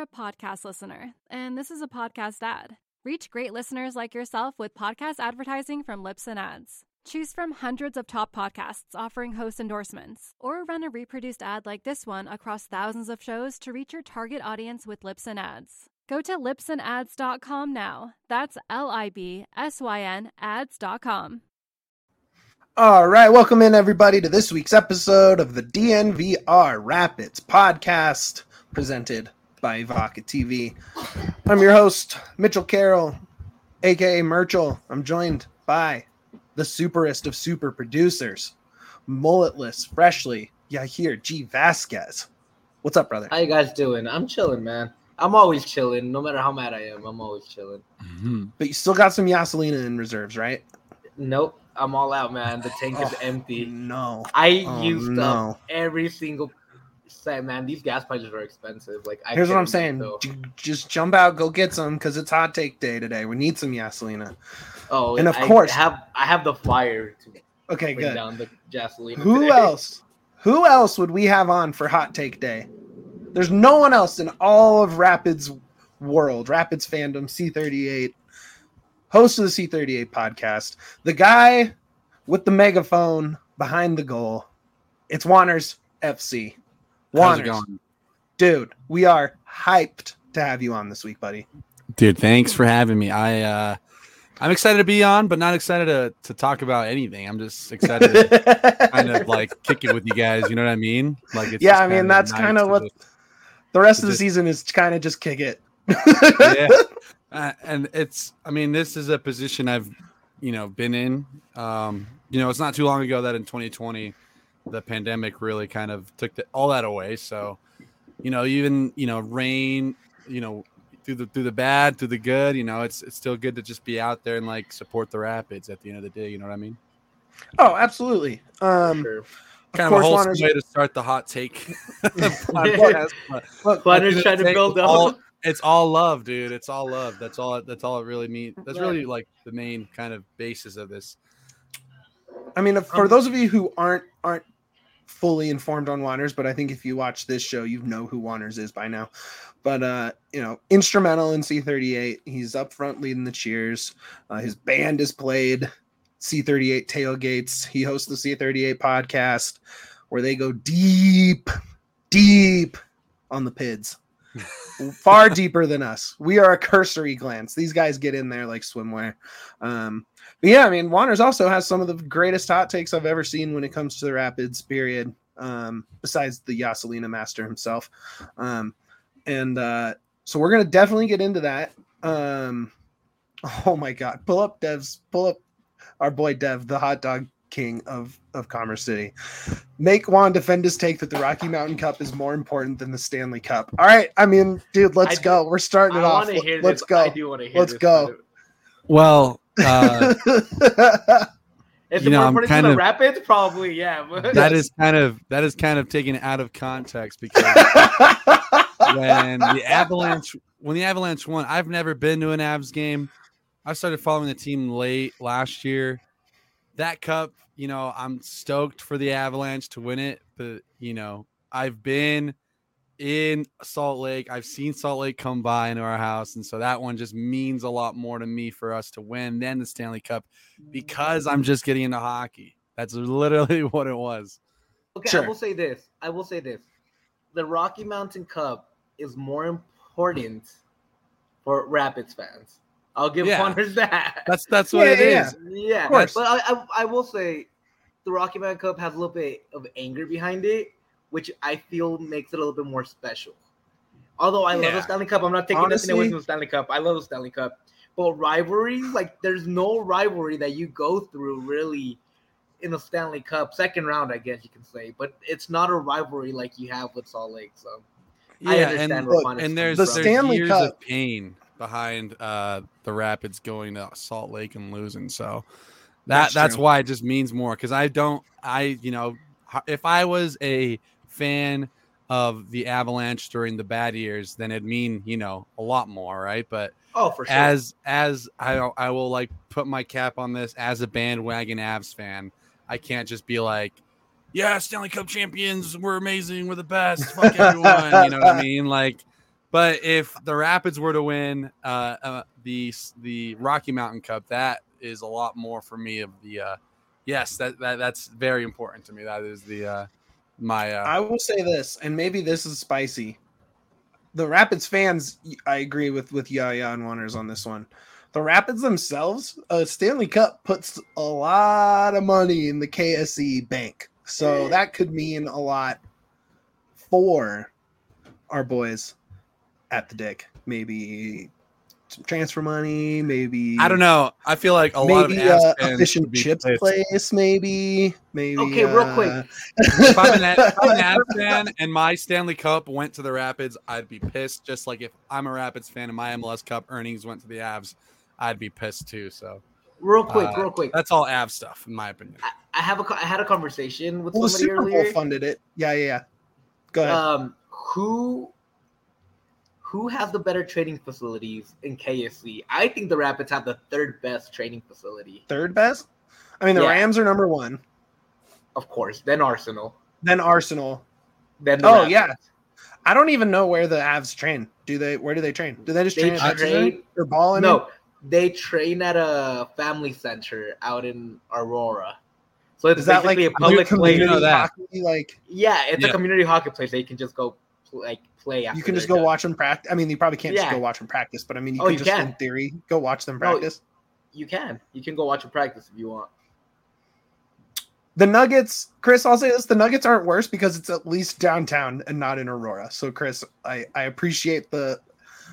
A podcast listener, and this is a podcast ad. Reach great listeners like yourself with podcast advertising from Libsyn Ads. Choose from hundreds of top podcasts offering host endorsements, or run a reproduced ad like this one across thousands of shows to reach your target audience with Libsyn Ads. Go to libsynads.com now. That's L I B S Y N ads.com. All right, welcome in everybody to this week's episode of the DNVR Rapids podcast presented by Vodka TV. I'm your host, Mitchell Carroll, aka Merchel. I'm joined by the superest of super producers, mulletless, freshly, Yahir G. Vazquez. What's up, brother? How you guys doing? I'm chilling, man. I'm always chilling, no matter how mad I am. I'm always chilling. Mm-hmm. But you still got some Yaselina in reserves, right? Nope, I'm all out, man. The tank oh, is empty. No, I oh, used no. up every single set, man. These gas prices are expensive. Like, I here's what I'm saying: so- J- just jump out, go get some, because it's hot take day today. We need some Yaselina. Oh, and of I course- have I have the fire to Okay, bring good. down the gasoline. Who today. else? Who else would we have on for hot take day? There's no one else in all of Rapids world, Rapids fandom, C38, host of the C38 podcast, the guy with the megaphone behind the goal. It's Juaners FC. How's it going? dude, we are hyped to have you on this week, buddy. Dude, thanks for having me. I uh I'm excited to be on, but not excited to, to talk about anything. I'm just excited to kind of like kick it with you guys. You know what I mean? Like, it's Yeah, I mean, that's nice kinda what- the rest of the Just- season is kind of just kick it. yeah. Uh, and it's, I mean, this is a position I've, you know, been in. Um, you know, it's not too long ago that in 2020, the pandemic really kind of took the, all that away. So, you know, even you know, rain, you know, through the through the bad, through the good, you know, it's it's still good to just be out there and like support the Rapids at the end of the day. You know what I mean? Oh, absolutely. Um, Sure. Kind of, course, a wholesome Juaners- way to start the hot take podcast. but look, But at the I'm end trying to the build it's up. all, it's all love, dude. It's all love. That's all. That's all it really means. That's Yeah. really like the main kind of basis of this. I mean, for Um, those of you who aren't aren't fully informed on Juaners, but I think if you watch this show, you know who Juaners is by now. But uh, you know, instrumental in C38. He's up front leading the cheers. Uh, his band is played C38 tailgates. He hosts the C38 podcast where they go deep, deep on the pids. Far deeper than us. We are a cursory glance. These guys get in there like swimwear. Um, but yeah, I mean, Juaners also has some of the greatest hot takes I've ever seen when it comes to the Rapids. Period. Um, besides the Yaselina master himself, um, and uh, so we're gonna definitely get into that. Um, oh my God, pull up Dev's, pull up our boy Dev, the hot dog king of of Commerce City. Make Juan defend his take that the Rocky Mountain Cup is more important than the Stanley Cup. All right, I mean, dude, let's I- go. We're starting it I off. hear Let's this. go. I do want to hear Let's this, go. Well, uh, Is You know, I'm kind of- Rapids? Probably, yeah. but- that is kind of that is kind of taken out of context because when the Avalanche when the Avalanche won, I've never been to an Avs game. I started following the team late last year. That cup, you know, I'm stoked for the Avalanche to win it, but you know, I've been in Salt Lake. I've seen Salt Lake come by into our house, and so that one just means a lot more to me for us to win than the Stanley Cup because I'm just getting into hockey. That's literally what it was. Okay, Sure. I will say this. I will say this. The Rocky Mountain Cup is more important for Rapids fans. I'll give Yeah. Juaners that. That's that's what Yeah, it yeah, is. yeah, course. but I, I I will say the Rocky Mountain Cup has a little bit of anger behind it, which I feel makes it a little bit more special. Although I love the Stanley Cup, I'm not taking nothing away from the Stanley Cup. I love the Stanley Cup, but rivalries like there's no rivalry that you go through really in the Stanley Cup second round, I guess you can say. But it's not a rivalry like you have with Salt Lake. So I Yeah, understand and, where Juan is and there's, The there's Stanley years Cup- of pain behind uh, the Rapids going to Salt Lake and losing. So that That's that's, why it just means more because I don't I you know if I was a fan of the Avalanche during the bad years, then it'd mean you know a lot more, right? But Oh, for sure. as as I I will like put my cap on this as a bandwagon Avs fan, I can't just be like, yeah, Stanley Cup champions, we're amazing, we're the best, fuck everyone, you know what I mean? Like, but if the Rapids were to win uh, uh the the Rocky Mountain Cup, that is a lot more for me of the uh yes, that, that that's very important to me. That is the uh my uh I will say this, and maybe this is spicy. The Rapids fans, I agree with with Yaya and Juaners on this one. The Rapids themselves, uh, Stanley Cup puts a lot of money in the KSE bank, so that could mean a lot for our boys at the dick. Maybe some transfer money, maybe I don't know. I feel like a lot of maybe uh, fans a fish and chips pissed. place, maybe, maybe. Okay, real uh, quick. if I'm an, if I'm an Avs fan and my Stanley Cup went to the Rapids, I'd be pissed. Just like if I'm a Rapids fan and my MLS Cup earnings went to the Avs, I'd be pissed too. So real quick, uh, real quick. that's all Avs stuff, in my opinion. I, I have a co- I had a conversation with Well, the somebody Super Bowl earlier. funded it. Yeah, yeah, yeah. Go ahead. Um, who who has the better training facilities in KSE? I think the Rapids have the third best training facility, Third best. I mean, the yeah. Rams are number one. of course. Then Arsenal. Then Arsenal. Then the Oh, Rapids. yeah. I don't even know where the Avs train. Do they? Where do they train? Do they just They train at train- Exeter or ball? I mean? No, they train at a family center out in Aurora. So it's Is that like basically a public place. You know that. hockey? Like Yeah, it's Yeah. a community hockey place. They can just go like play. After you can just go done. watch them practice. I mean, you probably can't just go watch them practice, but I mean, you Oh, can you just can. in theory go watch them No, practice. You can. You can go watch them practice if you want. The Nuggets, Chris, I'll say this: the Nuggets aren't worse because it's at least downtown and not in Aurora. So, Chris, I I appreciate the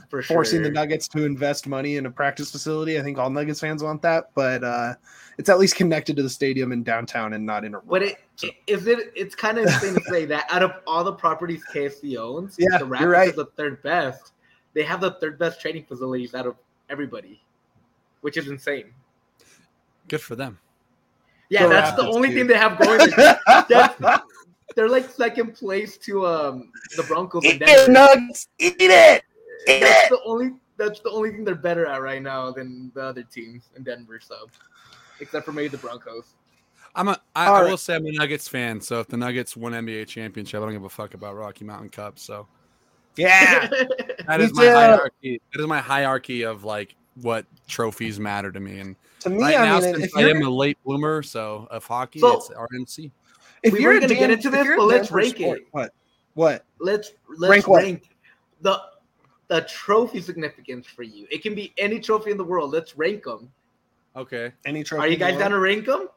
For sure. forcing the Nuggets to invest money in a practice facility. I think all Nuggets fans want that, but uh, it's at least connected to the stadium in downtown and not in Aurora. But it is it. It's kind of insane to say that out of all the properties KFC owns, Yeah, the you're right. is the third best. They have the third best training facilities out of everybody, which is insane. Good for them. Yeah, The that's the only dude. thing they have going. Like, that's, they're like second place to um the Broncos and Eat it, Nuggets! Eat it! Eat That's it! the only. That's the only thing they're better at right now than the other teams in Denver. So, except for maybe the Broncos. I'm a. I, All I right. will say I'm a Nuggets fan. So if the Nuggets win NBA championship, I don't give a fuck about Rocky Mountain Cup. So Yeah, that Me is my too. hierarchy. That is my hierarchy of like what trophies matter to me. And to me, right I now, mean, since I am a late bloomer, so of hockey, So- it's RNC. if we you're were a gonna get into this, you're but let's rank sport- it. What? What? let's let's Rank rank, the the trophy significance for you. It can be any trophy in the world. Let's rank them. Okay. Any trophy? Are you guys down to rank them?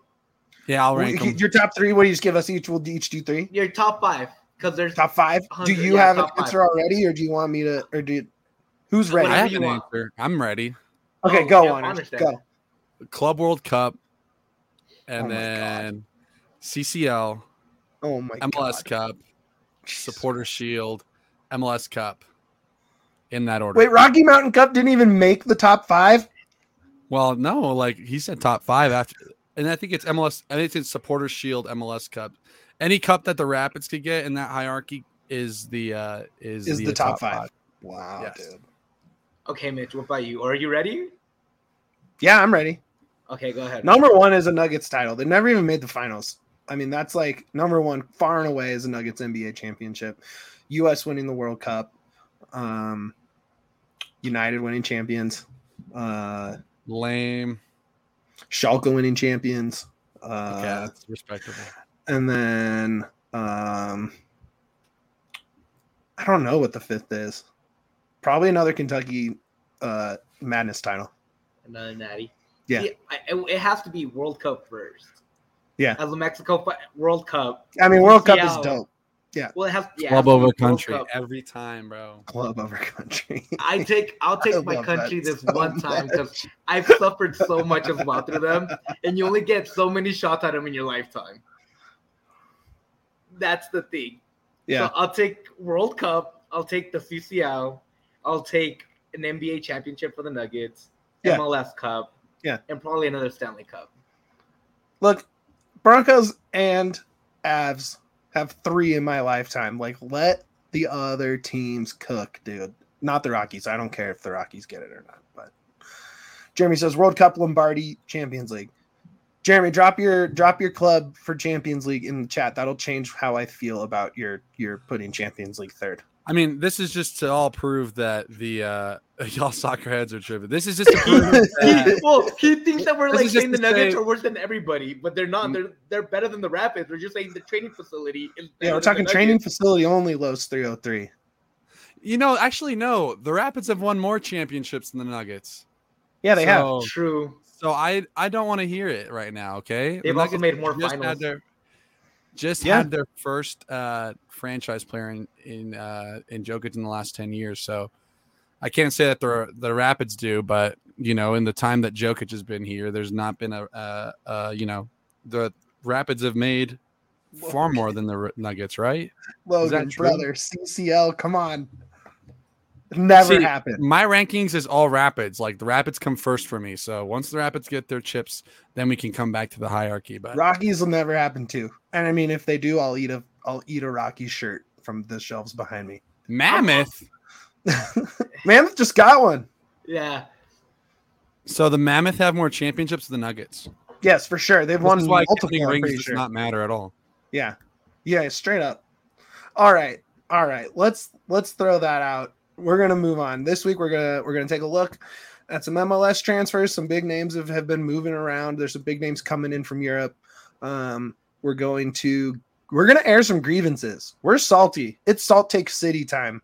Yeah, I'll rank you- them. Your top three. What do you just give us each? We'll each do three. Your top five, because there's Top five. Do you yeah, have an top five. answer already, or do you want me to? Or do? You, who's ready? I have an want. answer. I'm ready. Okay, Oh, go yeah, on. Go. Club World Cup, and Oh my God. then CCL, Oh my MLS god. Cup, Supporter Shield, MLS Cup, in that order. Wait, Rocky Mountain Cup didn't even make the top five. Well, no, like he said, top five after, and I think it's MLS. I think it's Supporter Shield, MLS Cup. Any cup that the Rapids could get in that hierarchy is the uh is, Is the, uh, top, five. Wow, Yes. dude. okay, Mitch. What about you? Are you ready? Yeah, I'm ready. Okay, go ahead. Number one is a Nuggets title. They never even made the finals. I mean, that's like number one, far and away, is a Nuggets NBA championship. U.S. winning the World Cup. Um, United winning champions. Uh, Lame. Schalke winning champions. Okay, Uh, that's respectable. and then um, I don't know what the fifth is. Probably another Kentucky uh, Madness title. Another natty. Yeah. See, I- it, it has to be World Cup first. Yeah. As a Mexico fi- World Cup. I mean, World Cup is CCL. Dope. Well, it has. Yeah, Club has to be over country Cup. every time, bro. Club over country. I take. I'll I take my country this so one time because I've suffered so much as well through them, and you only get so many shots at them in your lifetime. That's the thing. yeah. So I'll take World Cup I'll take the CCL. I'll take an NBA championship for the Nuggets, Yeah. MLS Cup, Yeah. and probably another Stanley Cup. Look, Broncos and Avs have three in my lifetime. Like, let the other teams cook, dude. Not the Rockies. I don't care if the Rockies get it or not. But Jeremy says World Cup, Lombardi, Champions League. Jeremy, drop your drop your club for Champions League in the chat. That'll change how I feel about your your putting Champions League third. I mean, this is just to all prove that the uh y'all soccer heads are tripping. This is just to prove that He, well, he thinks that we're like is saying the Nuggets say- are worse than everybody, but they're not. Mm. They're they're better than the Rapids. We're just saying the training facility is. Yeah, we're talking training facility only. Los three hundred three. you know, actually, no, the Rapids have won more championships than the Nuggets. Yeah, they have. True. So I I don't want to hear it right now. Okay, They've also made more finals. Had their, just Yeah. had their first uh, franchise player in in uh, in Jokic in the last ten years. So I can't say that the the Rapids do, but you know, in the time that Jokic has been here, there's not been a uh, uh, you know the Rapids have made far more than the Nuggets, right? Logan, brother, CCL, come on. Never See, happened. My rankings is all Rapids. Like the Rapids come first for me. So once the Rapids get their chips, then we can come back to the hierarchy. But Rockies will never happen too. And I mean, if they do, I'll eat a I'll eat a Rocky shirt from the shelves behind me. Mammoth. Mammoth just got one. Yeah. So the Mammoth have more championships than the Nuggets. Yes, for sure. They've This won is why multiple. rings pretty does sure. not matter at all. Yeah, yeah, straight up. All right, all right. Let's let's throw that out. We're gonna move on. This week we're gonna we're gonna take a look at some MLS transfers. Some big names have, have been moving around. There's some big names coming in from Europe. Um, we're going to we're gonna air some grievances. We're salty. It's Salt Take City time.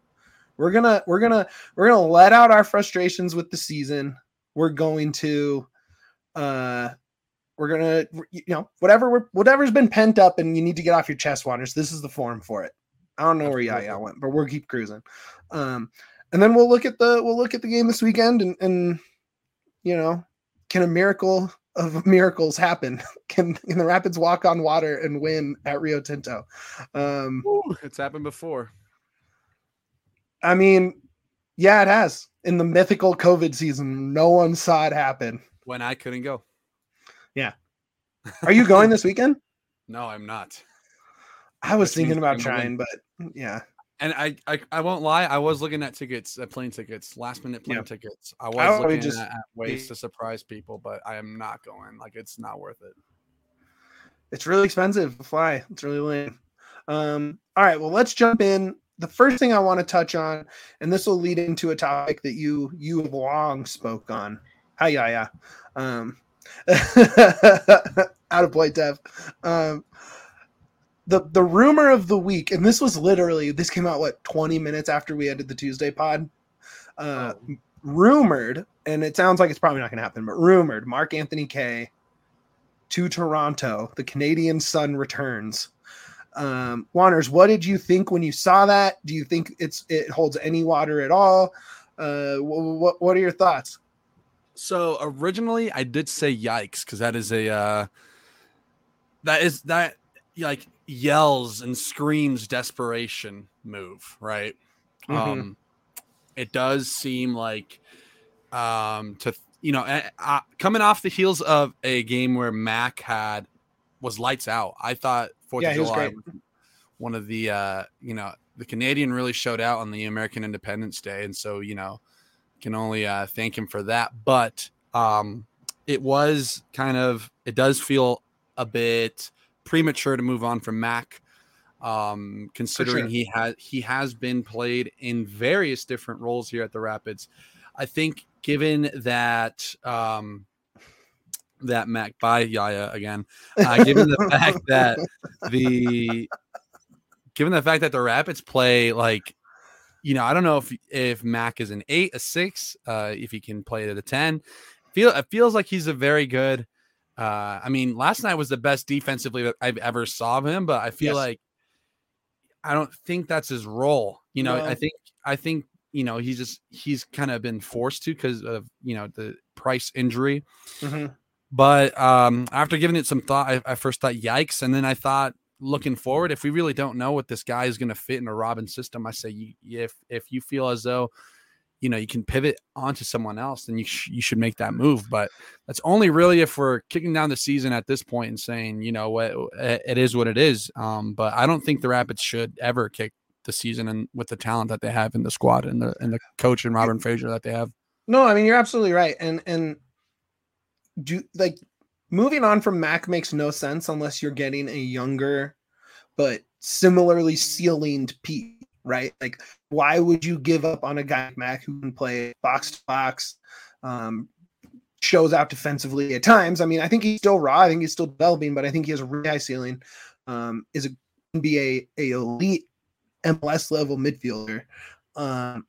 We're gonna we're gonna we're gonna let out our frustrations with the season. We're going to uh we're gonna you know whatever we're, whatever's been pent up and you need to get off your chest waters this is the forum for it i don't know where yaya went but we'll keep cruising. Um and then we'll look at the we'll look at the game this weekend and and you know can a miracle of miracles happen? Can, can the rapids walk on water and win at rio tinto? Um It's happened before. i mean yeah it has. In the mythical covid season no one saw it happen. When I couldn't go. Yeah, are you going this weekend? No, I'm not. i was Which thinking about trying but yeah And I, I, I won't lie. I was looking at tickets, at plane tickets, last minute plane Yeah. tickets. I was I looking just at, ways to surprise people, but I am not going. Like it's not worth it. It's really expensive to fly. It's really lame. Um, all right, well, let's jump in. The first thing I want to touch on, and this will lead into a topic that you you have long spoke on. Hi, yeah, yeah. Um, out of point, Dev. Um, the the rumor of the week, and this was literally this came out what twenty minutes after we ended the Tuesday pod. Uh, rumored, and it sounds like it's probably not going to happen, but rumored, Mark Anthony Kaye to Toronto. The Canadian Son returns. Um, Juaners, what did you think when you saw that? Do you think it's it holds any water at all? Uh, what what are your thoughts? So originally, I did say yikes because that is a uh, that is that like yells and screams desperation move, right? Mhm. Um, it does seem like um to you know uh, uh, coming off the heels of a game where Mac had was lights out. I thought Fourth Yeah, of July one of the uh you know the Canadian really showed out on the American Independence Day, and so you know can only uh, thank him for that. But um, it was kind of it does feel a bit premature to move on from Mac, um, considering sure. he has he has been played in various different roles here at the Rapids. I think given that um, that Mac by Yaya again, uh, given the fact that the given the fact that the Rapids play like you know, I don't know if if Mac is an eight, a six, uh, if he can play at a ten. Feel it feels like he's a very good. Uh, I mean, last night was the best defensively that I've ever saw of him, but I feel Yes. like I don't think that's his role. You know, No. I think I think you know he's just he's kind of been forced to because of you know the price injury. Mhm. But um, after giving it some thought, I, I first thought yikes, and then I thought looking forward, if we really don't know what this guy is going to fit in a Robin system, I say you, if if you feel as though you know you can pivot onto someone else, then you sh- you should make that move. But that's only really if we're kicking down the season at this point and saying you know what it is what it is. Um, but I don't think the Rapids should ever kick the season and with the talent that they have in the squad and the and the coach and Robin Fraser that they have. No, I mean you're absolutely right, and and do like moving on from Mac makes no sense unless you're getting a younger but similarly ceilinged Pete, right? Like, why would you give up on a guy like Mac who can play box to box, um, shows out defensively at times? I mean, I think he's still raw. I think he's still developing, but I think he has a really high ceiling. Um, is a be a, a elite MLS level midfielder. Um,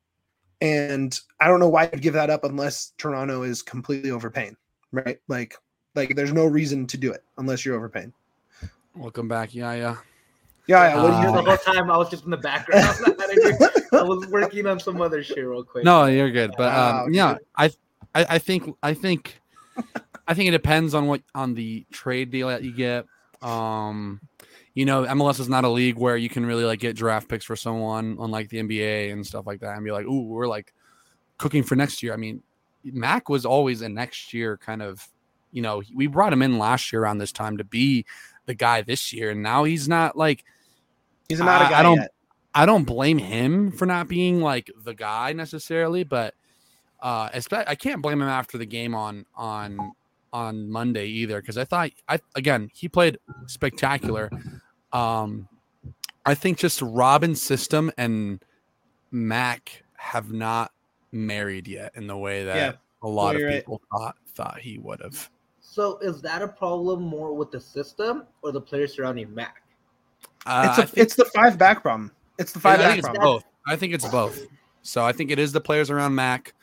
and I don't know why I'd give that up unless Toronto is completely overpaying, right? Like, like there's no reason to do it unless you're overpaying. Welcome back, yeah, yeah. Yeah, yeah. What do you the whole time I was just in the background. I was working on some other shit real quick. No, you're good. But Wow, um, yeah, I, I I think I think I think it depends on what on the trade deal that you get. Um, you know, MLS is not a league where you can really like get draft picks for someone, unlike the NBA and stuff like that, and be like, "Ooh, we're like cooking for next year." I mean, Mac was always a next year kind of. You know, we brought him in last year around this time to be the guy this year, and now he's not like He's not a I- guy I don't- yet. I don't blame him for not being like the guy necessarily, but uh I can't blame him after the game on on on Monday either because I thought I again he played spectacular. Um I think just Robin's system and Mac have not married yet in the way that Yeah. a lot of you're right. people thought thought he would have. So is that a problem more with the system or the players surrounding Mac? Uh, It's a, I think- it's the five back problem. It's the five. I think it's problem. both. I think it's both. So I think it is the players around Mac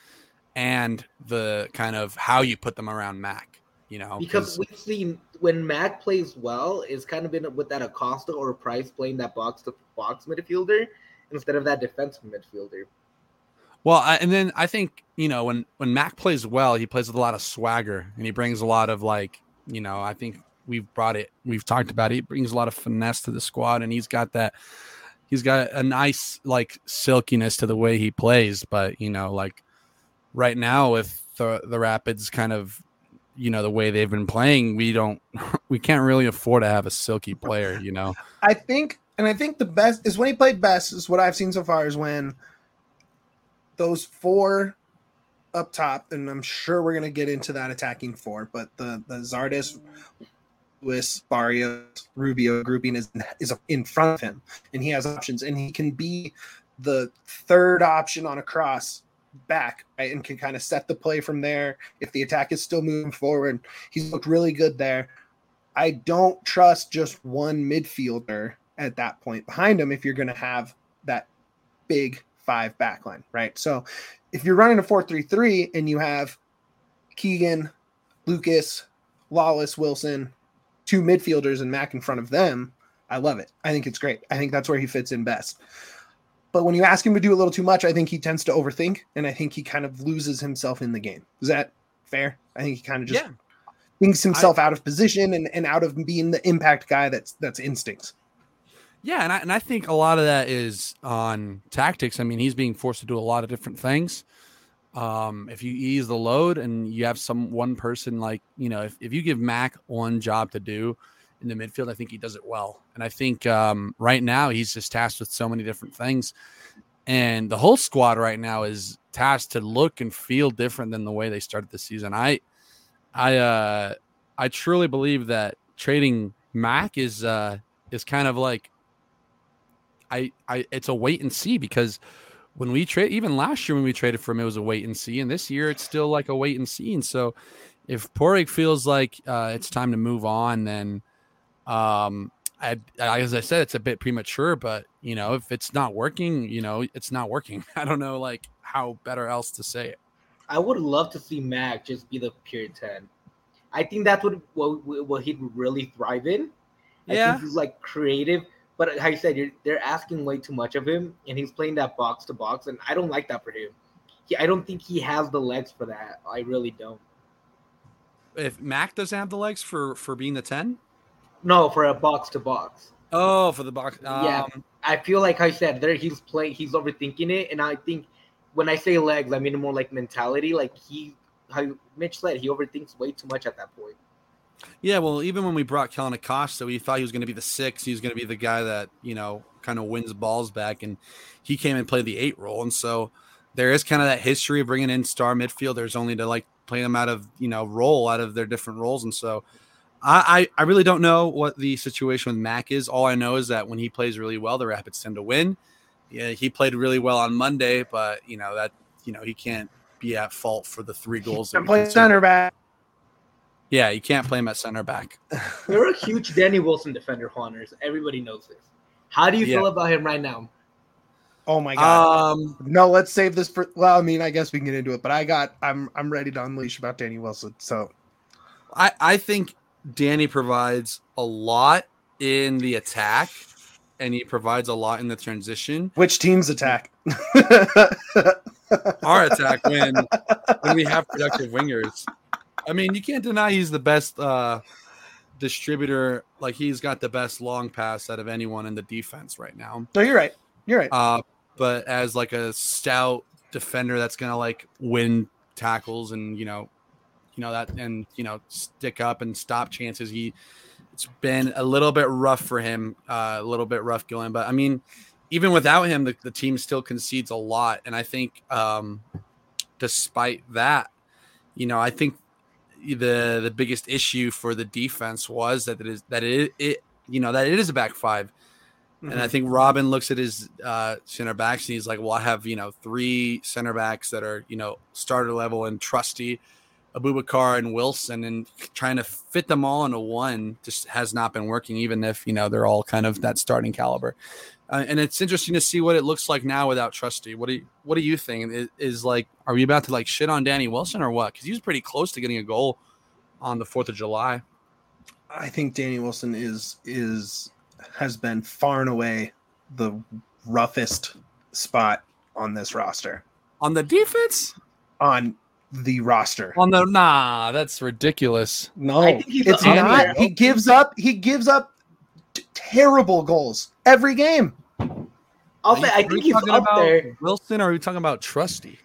and the kind of how you put them around Mac. You know, Because we've seen when Mac plays well, it's kind of been with that Acosta or Price playing that box to box midfielder instead of that defensive midfielder. well, I, and then I think you know when when Mac plays well, he plays with a lot of swagger and he brings a lot of like you know I think we've brought it, we've talked about it. He brings a lot of finesse to the squad, and he's got that. He's got a nice like silkiness to the way he plays, but you know, like right now with the the Rapids kind of you know the way they've been playing, we don't we can't really afford to have a silky player, you know. I think, and I think the best is when he played best is what I've seen so far is when those four up top, and I'm sure we're gonna get into that attacking four, but the the Zardes, Lewis, Barrios, Rubio grouping is is in front of him, and he has options, and he can be the third option on a cross back, right, and can kind of set the play from there. If the attack is still moving forward, he's looked really good there. I don't trust just one midfielder at that point behind him if you're going to have that big five backline, right? So if you're running a 4-3-3 and you have Keegan, Lucas, Lalas, Wilson, two midfielders and Mac in front of them, I love it. I think it's great. I think that's where he fits in best. But when you ask him to do a little too much, I think he tends to overthink and I think he kind of loses himself in the game. Is that fair? I think he kind of just Yeah. thinks himself out of position and, and out of being the impact guy that's that's instincts. Yeah, and I, and I think a lot of that is on tactics. I mean, he's being forced to do a lot of different things. Um, if you ease the load and you have some one person like you know, if, if you give Mac one job to do in the midfield, I think he does it well. And I think um, right now he's just tasked with so many different things, and the whole squad right now is tasked to look and feel different than the way they started the season. I, I, uh, I truly believe that trading Mac is uh, is kind of like I, I it's a wait and see because when we trade even last year when we traded for him it was a wait and see and this year it's still like a wait and see and so if Pádraig feels like uh, it's time to move on then um I, as I said it's a bit premature but you know if it's not working you know it's not working I don't know like how better else to say it I would love to see Mac just be the pure ten. I think that's what what, what he'd really thrive in. I Yeah. think he's like creative, but like you said, you're, they're asking way too much of him, and he's playing that box to box, and I don't like that for him. He, I don't think he has the legs for that. I really don't. if Mac doesn't have the legs for for being the 10 No, for a box to box. Oh, for the box. Um, Yeah. I feel like I said there he's playing he's overthinking it, and I think when I say legs, I mean more like mentality. Like he, how Mitch said, he overthinks way too much at that point. Yeah, well, even when we brought Kellyn Acosta, we thought he was going to be the six. He was going to be the guy that you know kind of wins balls back, and he came and played the eight role. And so there is kind of that history of bringing in star midfielders only to like play them out of you know role out of their different roles. And so I I, I really don't know what the situation with Mac is. All I know is that when he plays really well, the Rapids tend to win. Yeah, he played really well on Monday, but you know that you know he can't be at fault for the three goals. And play center back. Yeah, you can't play him at center back. You're a huge Danny Wilson defender, Juaners. Everybody knows this. How do you Yeah. feel about him right now? Oh my god. Um, no, let's save this for. Well, I mean, I guess we can get into it, but I got. I'm. I'm ready to unleash about Danny Wilson. So I, I think Danny provides a lot in the attack and he provides a lot in the transition. which team's attack? Our attack when when we have productive wingers. I mean, you can't deny he's the best uh distributor. Like he's got the best long pass out of anyone in the defense right now. no, you're right. You're right. Uh but as like a stout defender that's gonna like win tackles and you know you know that and you know stick up and stop chances he it's been a little bit rough for him uh, a little bit rough going but i mean even without him the, the team still concedes a lot and i think um despite that you know i think the the biggest issue for the defense was that it is that it, it you know that it is a back five and Mm-hmm. I think Robin looks at his uh, center backs and he's like, "Well, I have you know three center backs that are you know starter level and trusty, Abubakar and Wilson, and trying to fit them all into one just has not been working. Even if you know they're all kind of that starting caliber, uh, and it's interesting to see what it looks like now without Trusty. What do you what do you think? Is, is like, are we about to like shit on Danny Wilson or what? Because he was pretty close to getting a goal on the Fourth of July. I think Danny Wilson is is has been far and away the roughest spot on this roster. On the defense, On the roster. on the nah, that's ridiculous. No, I think he's it's not. under- He gives up. He gives up t- terrible goals every game. I'll Are say you- I are think he's talking up about there. Wilson, or are we talking about Trusty?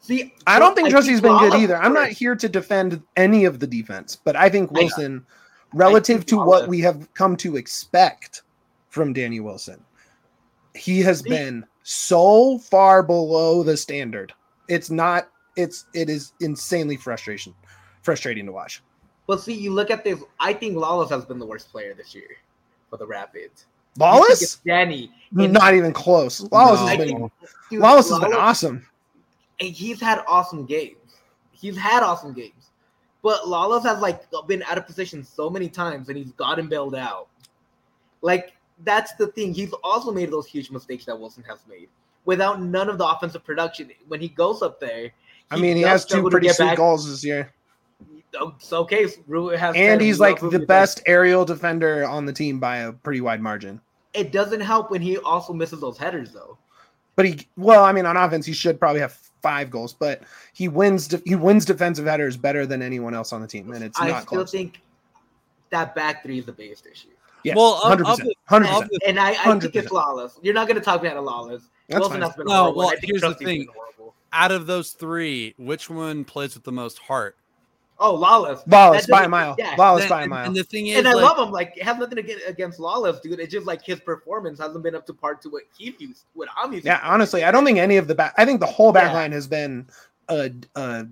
See, I don't think Trusty's been good Lala either. I'm not here to defend any of the defense, but I think I know. Wilson, relative think to Lala- what we have come to expect from Danny Wilson, he has See- been so far below the standard. It's not. It's it is insanely frustration, frustrating to watch. Well, see, you look at this. I think Lalas has been the worst player this year for the Rapids. Lalas, Danny. not even close. Lalas No. has been dude, Lalas has been Lalas- awesome. and he's had awesome games. He's had awesome games, but Lalas has like been out of position so many times, and he's gotten bailed out. Like that's the thing. He's also made those huge mistakes that Wilson has made without none of the offensive production. When he goes up there, I mean, he has two pretty sweet back. goals this year, okay. Ru has and he's like the Vic. best aerial defender on the team by a pretty wide margin. It doesn't help when he also misses those headers, though. But he, well, I mean, on offense, he should probably have five goals, but he wins. De- he wins defensive headers better than anyone else on the team, and it's I not I still close. think that back three is the biggest issue. Yes, Well, 100%, 100%, And I, I think it's Lalas. You're not going to talk me out of Lalas. That's Wilson fine. has been No, horrible. well, I think here's the thing. Out of those three, which one plays with the most heart? Oh, Lalas. Lalas by a mile. Yeah. Lalas and, by a and- mile. and the thing is, and I like, love him. Like, it has nothing to get against Lalas, dude. It's just like his performance hasn't been up to par to what he used, what I'm used yeah, to. honestly, I don't think any of the back. I think the whole back Yeah. line has been a, a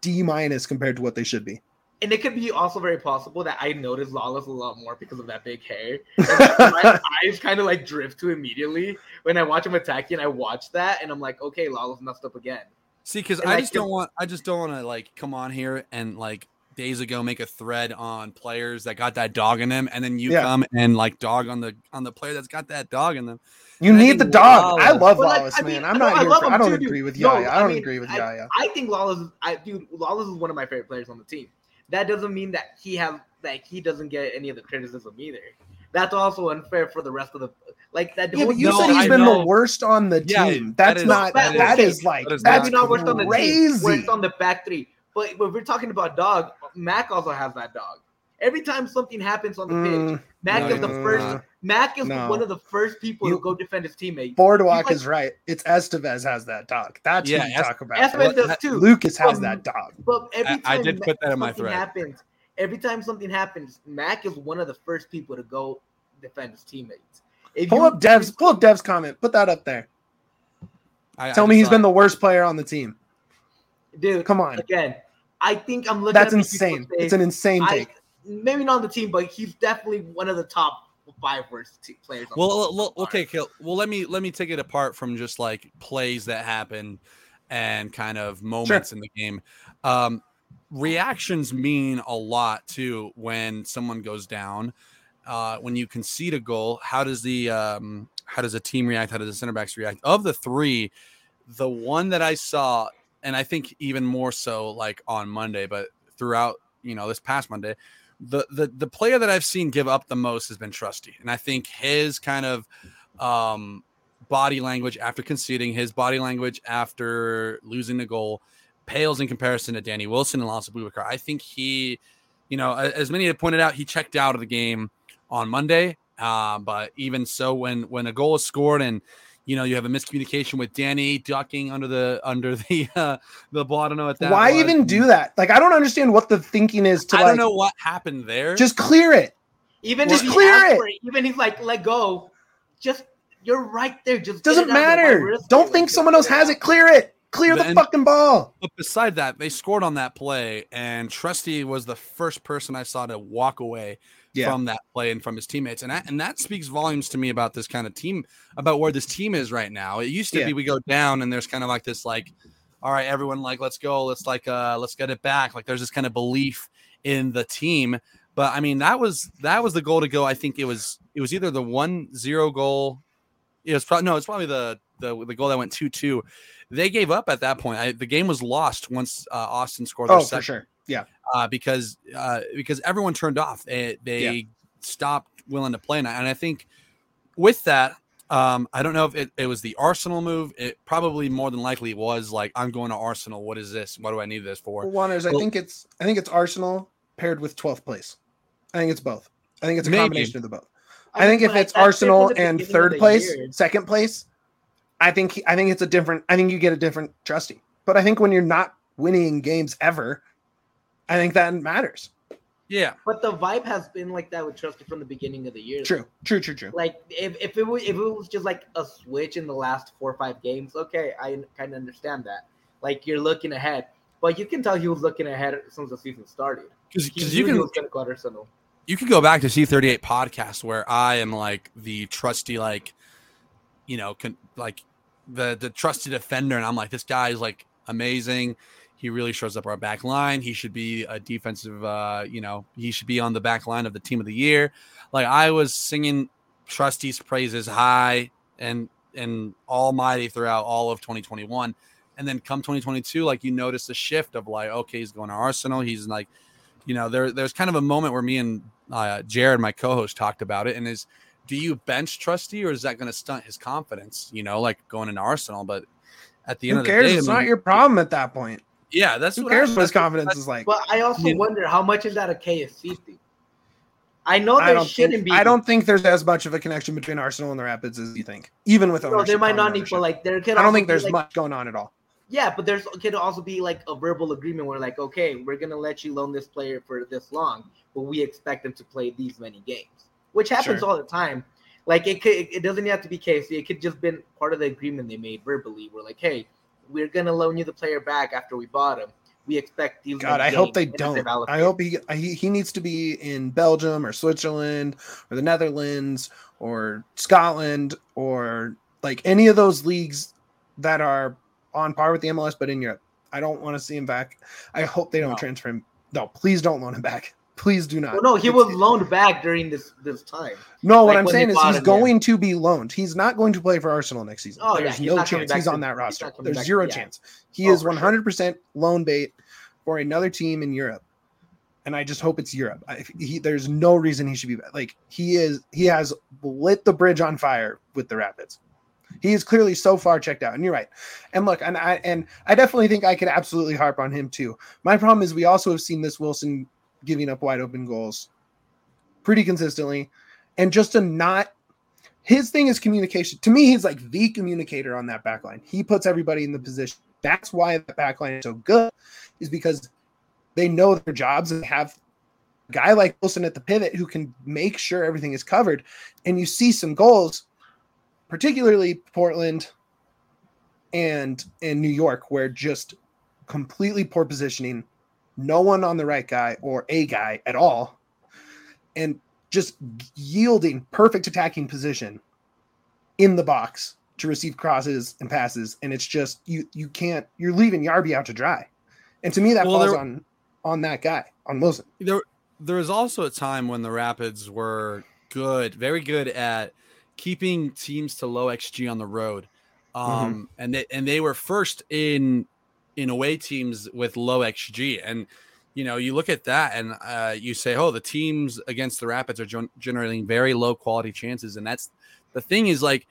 D minus compared to what they should be. And it could be also very possible that I noticed Lalas a lot more because of that big hair. And my eyes kind of like drift to immediately when I watch him attacking. I watch that and I'm like, okay, Lalas messed up again. See, because I just don't want, I just don't want to like come on here and like days ago make a thread on players that got that dog in them, and then you Yeah. come and like dog on the on the player that's got that dog in them. You And need the dog. I love But, like, Lalas, I mean, man. I'm no, not I here. love For, him I don't too, agree dude. with No, Yaya. I I don't mean, agree with I- Yaya. I think Lalas is, I dude, Lalas is one of my favorite players on the team. That doesn't mean that he has like he doesn't get any of the criticism either. That's also unfair for the rest of the like that. Yeah, but you No, said he's I been know. the worst on the team. that That's is- not. that that is- is like that is that's maybe not worst on the team. crazy. Worst on the back three. But when we're talking about dog, Mac also has that dog, Every time something happens on the Mm, pitch, Mac no, is the no, first. no. Mac is No. one of the first people You- to go defend his teammate. Boardwalk like- is right. It's Esteves has that dog. That's Yeah, what you Es- talk about. Espen does that- too. Lucas has Um, that dog. But every time I- I did Ma- put that in my something thread. happens, every time something happens, Mac is one of the first people to go defend his teammates. If Pull you- up Dev's. Pull up Dev's comment. Put that up there. I, Tell I me just he's thought- been the worst player on the team. dude. Come on. again. I think I'm looking. That's at insane. say- It's an insane I, take. maybe not on the team, but he's definitely one of the top five worst te- players. On Well, team well, okay, Kill. Well, let me let me take it apart from just like plays that happen and kind of moments in the game. Um, reactions mean a lot too when someone goes down. Uh, when you concede a goal, how does the um, how does a team react? How does the center backs react? Of the three, the one that I saw, and I think even more so, like on Monday, but throughout you know this past Monday, the the the player that I've seen give up the most has been Trusty, and I think his kind of um, body language after conceding, his body language after losing the goal, pales in comparison to Danny Wilson and Lalas Abubakar. I think he, you know, as many have pointed out, he checked out of the game on Monday. Uh, but even so, when when a goal is scored and you know you have a miscommunication with Danny ducking under the under the uh, the ball, I don't know what that. Why was. even do that? Like, I don't understand what the thinking is to I like don't know what happened there. just clear it. even Just if clear it. for it, even he's like, let go. Just you're right there. Just Doesn't it out of the right matter. Don't think just someone else has it. Clear it. Clear the fucking ball. But beside that, they scored on that play, and Trusty was the first person I saw to walk away Yeah. from that play and from his teammates, and that, and that speaks volumes to me about this kind of team, about where this team is right now. It used to Yeah. be we go down, and there's kind of like this, like, all right, everyone, like, let's go, let's like, uh, let's get it back. Like, there's this kind of belief in the team. But I mean, that was that was the goal to go. I think it was it was either the one zero goal. It was probably no, it's probably the the the goal that went two two they gave up at that point. I, the game was lost once uh, Austin scored their Oh, for second, sure. Yeah. uh, because uh, because everyone turned off. They, they stopped willing to play, and I, and I think with that, um, I don't know if it, it was the Arsenal move. It probably more than likely was like, I'm going to Arsenal. What is this? What do I need this for? Well, Juaners, I think it's I think it's Arsenal paired with 12th place. I think it's both. I think it's a Maybe. combination of the both. I, think if it's Arsenal and third place, year. second place, I think I think it's a different. I think you get a different trusty. But I think when you're not winning games ever, I think that matters. Yeah, But the vibe has been like that with Trusty from the beginning of the year. True, true, true, true. Like if, if it was if it was just like a switch in the last four or five games, okay, I kind of understand that. Like you're looking ahead, but you can tell he was looking ahead since the season started. Because you knew he can was going to go to Arsenal. you could go back to C38 podcast where I am like the trusty, like, you know, con- like the the trusted defender, and I'm like, this guy is like amazing. He really shows up our back line. He should be a defensive, uh, you know, he should be on the back line of the team of the year. Like I was singing trusty's praises high and and almighty throughout all of 2021. And then come 2022, like you notice the shift of like, okay, he's going to Arsenal. He's like, you know, there there's kind of a moment where me and uh, Jared, my co-host, talked about it, and is do you bench Trusty or is that going to stunt his confidence? You know, like going into Arsenal, but at the end Who of the cares? day, I it's mean, not your problem at that point. yeah, that's Who what cares I, what his confidence is like? But I also Yeah. wonder how much is that a KSE thing. I know I there don't shouldn't think, be. I don't think there's as much of a connection between Arsenal and the Rapids as you think. Even with No, ownership. there might not common be, but like there could. I don't think there's like, much going on at all. Yeah, but there's could also be like a verbal agreement where like, okay, we're gonna let you loan this player for this long, but we expect them to play these many games, which happens Sure. all the time. Like it could, it doesn't have to be KC. It could just been part of the agreement they made verbally. We're like, hey, we're gonna loan you the player back after we bought him. We expect these. God, I hope they games, and if don't. I hope he, he he needs to be in Belgium or Switzerland or the Netherlands or Scotland or like any of those leagues that are on par with the MLS, but in Europe. I don't want to see him back. I hope they don't No. transfer him. No, please don't loan him back. Please do not. Well, no, he It's- was loaned back during this this time. No, what I'm saying they is he's yeah. going to be loaned. He's not going to play for Arsenal next season. Oh, yeah, There's he's no chance he's to- on that roster. There's zero yeah. chance. He Oh, is 100% loan bait for another team in Europe. And I just hope it's Europe. I, he, there's no reason he should be back. Like he is, he has lit the bridge on fire with the Rapids. He is clearly so far checked out. And you're right. And look, and I and I definitely think I could absolutely harp on him too. My problem is we also have seen this Wilson giving up wide open goals pretty consistently, and just to not. His thing is communication. To me, he's like the communicator on that back line. He puts everybody in the position. That's why the back line is so good, is because they know their jobs and have a guy like Wilson at the pivot who can make sure everything is covered. And you see some goals, particularly Portland and in New York, where just completely poor positioning, no one on the right guy or a guy at all, and just yielding perfect attacking position in the box to receive crosses and passes. And it's just you you can't you're leaving Yarby out to dry. And to me, that Well, falls there- on on that guy, on Wilson. there there was also a time when the Rapids were good, very good at keeping teams to low xG on the road. Um and they and they were first in in away teams with low xG and you know, you look at that and uh, you say, "Oh, the teams against the Rapids are gen- generating very low quality chances," and that's the thing is like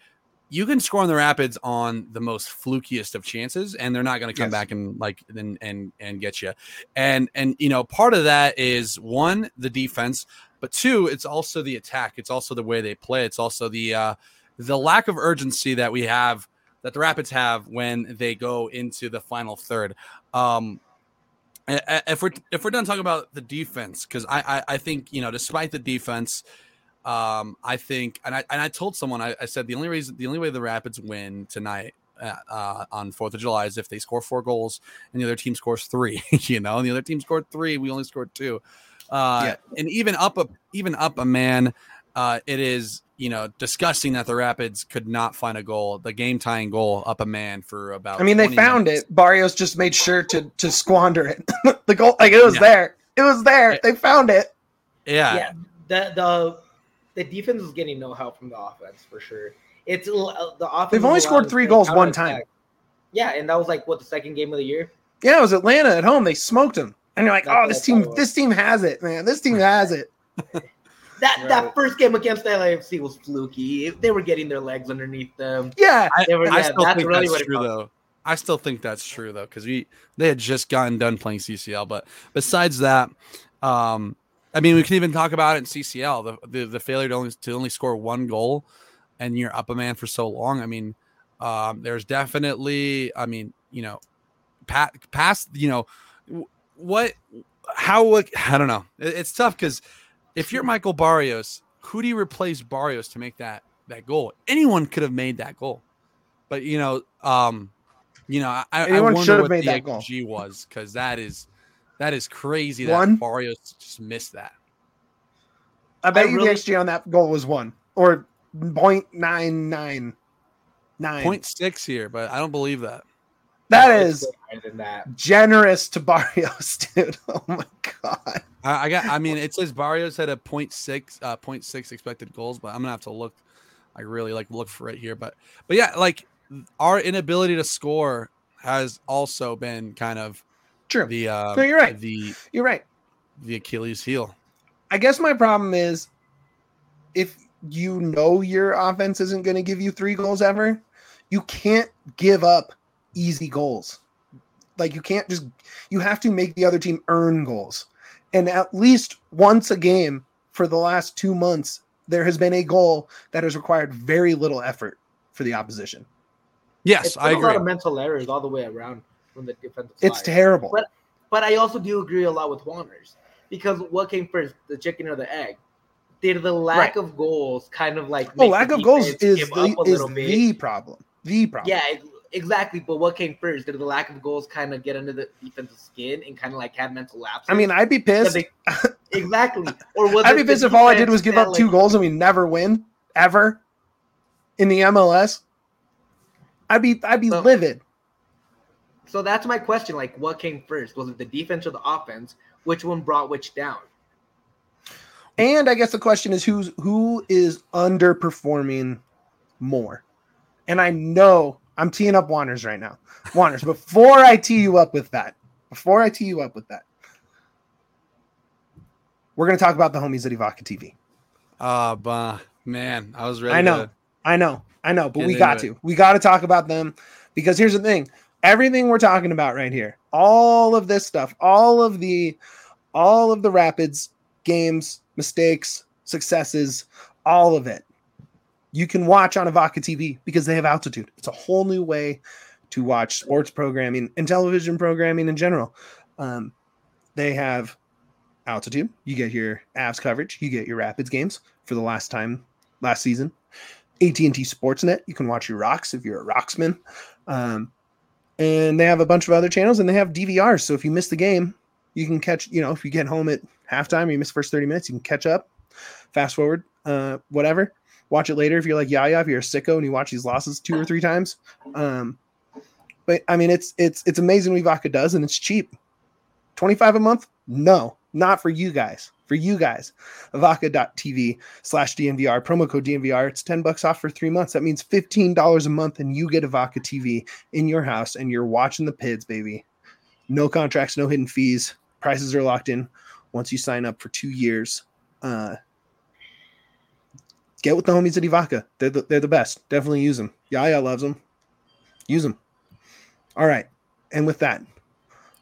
you can score on the Rapids on the most flukiest of chances, and they're not going to come Yes. back and like and and and get you. And and you know, part of that is one the defense, but two, it's also the attack. It's also the way they play. It's also the uh, the lack of urgency that we have that the Rapids have when they go into the final third. Um, if we're if we're done talking about the defense, because I, I I think you know, despite the defense, um, I think, and I and I told someone I, I said the only reason the only way the Rapids win tonight. Uh, uh, on Fourth of July is if they score four goals and the other team scores three. you know, and the other team scored three, we only scored two. Uh, Yeah. And even up a even up a man, uh, it is you know disgusting that the Rapids could not find a goal, the game tying goal up a man for about. I mean, they found minutes. it. Barrios just made sure to to squander it. the goal, like it was Yeah. there. It was there. It- They found it. Yeah, yeah, the the the defense is getting no help from the offense for sure. It's uh, the offense. They've only scored three goals one counterattack. time. Yeah, and that was like what the second game of the year. Yeah, it was Atlanta at home. They smoked them, and you're like, That's "Oh, this team, this team has it, man. This team has it." That Right. that first game against the LAFC was fluky. They were getting their legs underneath them. Yeah, I, They were- I yeah, still that's think really that's what true though. I still think that's true though because we they had just gotten done playing CCL. But besides that, um, I mean, we can even talk about it in CCL the the, the failure to only to only score one goal, and you're up a man for so long. I mean, um, there's definitely, I mean, you know, pa- past, you know, what, how, what, I don't know. It- it's tough because if you're Michael Barrios, who do you replace Barrios to make that that goal? Anyone could have made that goal, but you know, um, you know, I, I Anyone wonder should have what made the that goal. XG was because that is that is crazy that One? Barrios just missed that. I bet I you really- the XG on that goal was one or point nine nine nine. Point six here, but I don't believe that. That It's is way higher than that. generous to Barrios, dude. Oh my god. I, I got. I mean, it says Barrios had a 0.6, uh, 0.6 expected goals, but I'm gonna have to look. I really like look for it here, but but yeah, like our inability to score has also been kind of True. the uh, No, you're right. the You're right. the Achilles heel. I guess my problem is if you know your offense isn't going to give you three goals ever, you can't give up easy goals. Like you can't just you have to make the other team earn goals. And at least once a game for the last 2 months there has been a goal that has required very little effort for the opposition. Yes, It's I been a lot of mental errors all the way around from the defensive It's side. terrible. But- But I also do agree a lot with Juaners because what came first, the chicken or the egg? Did the lack of goals kind of like Oh, lack of goals is the, is little bit? the problem. The problem. Yeah, ex- exactly. But what came first? Did the lack of goals kind of get under the defensive skin and kind of like have mental lapses? I mean, I'd be pissed. they- exactly. Or I'd be pissed if all I did was give up two like- goals and we never win ever in the MLS. I'd be I'd be So- livid. So that's my question. Like, what came first? Was it the defense or the offense? Which one brought which down? And I guess the question is who's who is underperforming more. And I know I'm teeing up Juaners right now. Juaners, before I tee you up with that, before I tee you up with that, we're gonna talk about the homies at Evoca TV. Uh, but man, I was ready. I know. To, I know, I know, but Get we got it. to. We got to talk about them because here's the thing: everything we're talking about right here, all of this stuff, all of the all of the Rapids games, mistakes, successes, all of it. You can watch on Evoca TV because they have altitude. It's a whole new way to watch sports programming and television programming in general. Um, they have altitude. You get your Avs coverage. You get your Rapids games for the last time last season. AT&T Sportsnet. You can watch your Rocks if you're a Rocksman. Um, and they have a bunch of other channels and they have DVRs. So if you miss the game, you can catch, you know, if you get home at halftime or you miss the first 30 minutes, you can catch up, fast forward, uh, whatever. Watch it later if you're like Yaya, if you're a sicko and you watch these losses two or three times. Um, but I mean, it's it's it's amazing what Vaca does, and it's cheap. Twenty five a month? No, not for you guys. For you guys, Evoca.tv slash DNVR, promo code DNVR. It's 10 bucks off for three months. That means $15 a month, and you get Evoca TV in your house, and you're watching the PIDs, baby. No contracts, no hidden fees. Prices are locked in once you sign up for two years. Uh, get with the homies at Evoca. They're the, they're the best. Definitely use them. Yaya loves them. Use them. All right. And with that,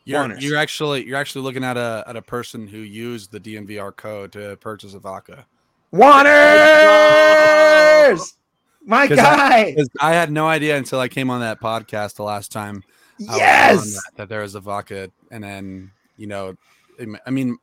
You're, Juaners. you're actually you're actually looking at a at a person who used the DNVR code to purchase a vodka. my guy. I- I had no idea until I came on that podcast the last time. I Yes. that, that there was a vodka, and then you know, I mean,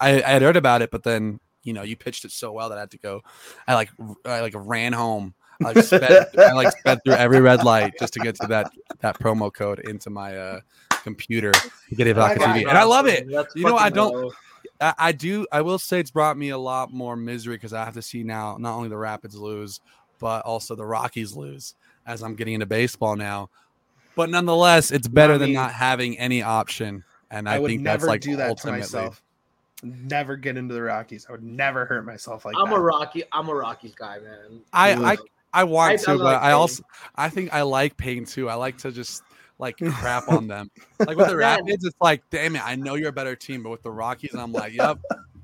I, I had heard about it, but then you know, you pitched it so well that I had to go. I like I like ran home. I like sped, I like sped through every red light just to get to that that promo code into my uh, computer to get vodka got TV, and I love it. Let's You know, I don't-. I, I do. I will say it's brought me a lot more misery because I have to see now not only the Rapids lose, but also the Rockies lose as I'm getting into baseball now. But nonetheless, it's better I than not having any option. And I, I, would think never that's like do that to myself. Never get into the Rockies. I would never hurt myself like I'm that. a Rocky. I'm a Rockies guy, man. I, Ooh. I I want I- I to, but like I also I think I like pain too. I like to just like crap on them. Like with the Man. Rapids, it's like, damn it, I know you're a better team, but with the Rockies, I'm like, yep,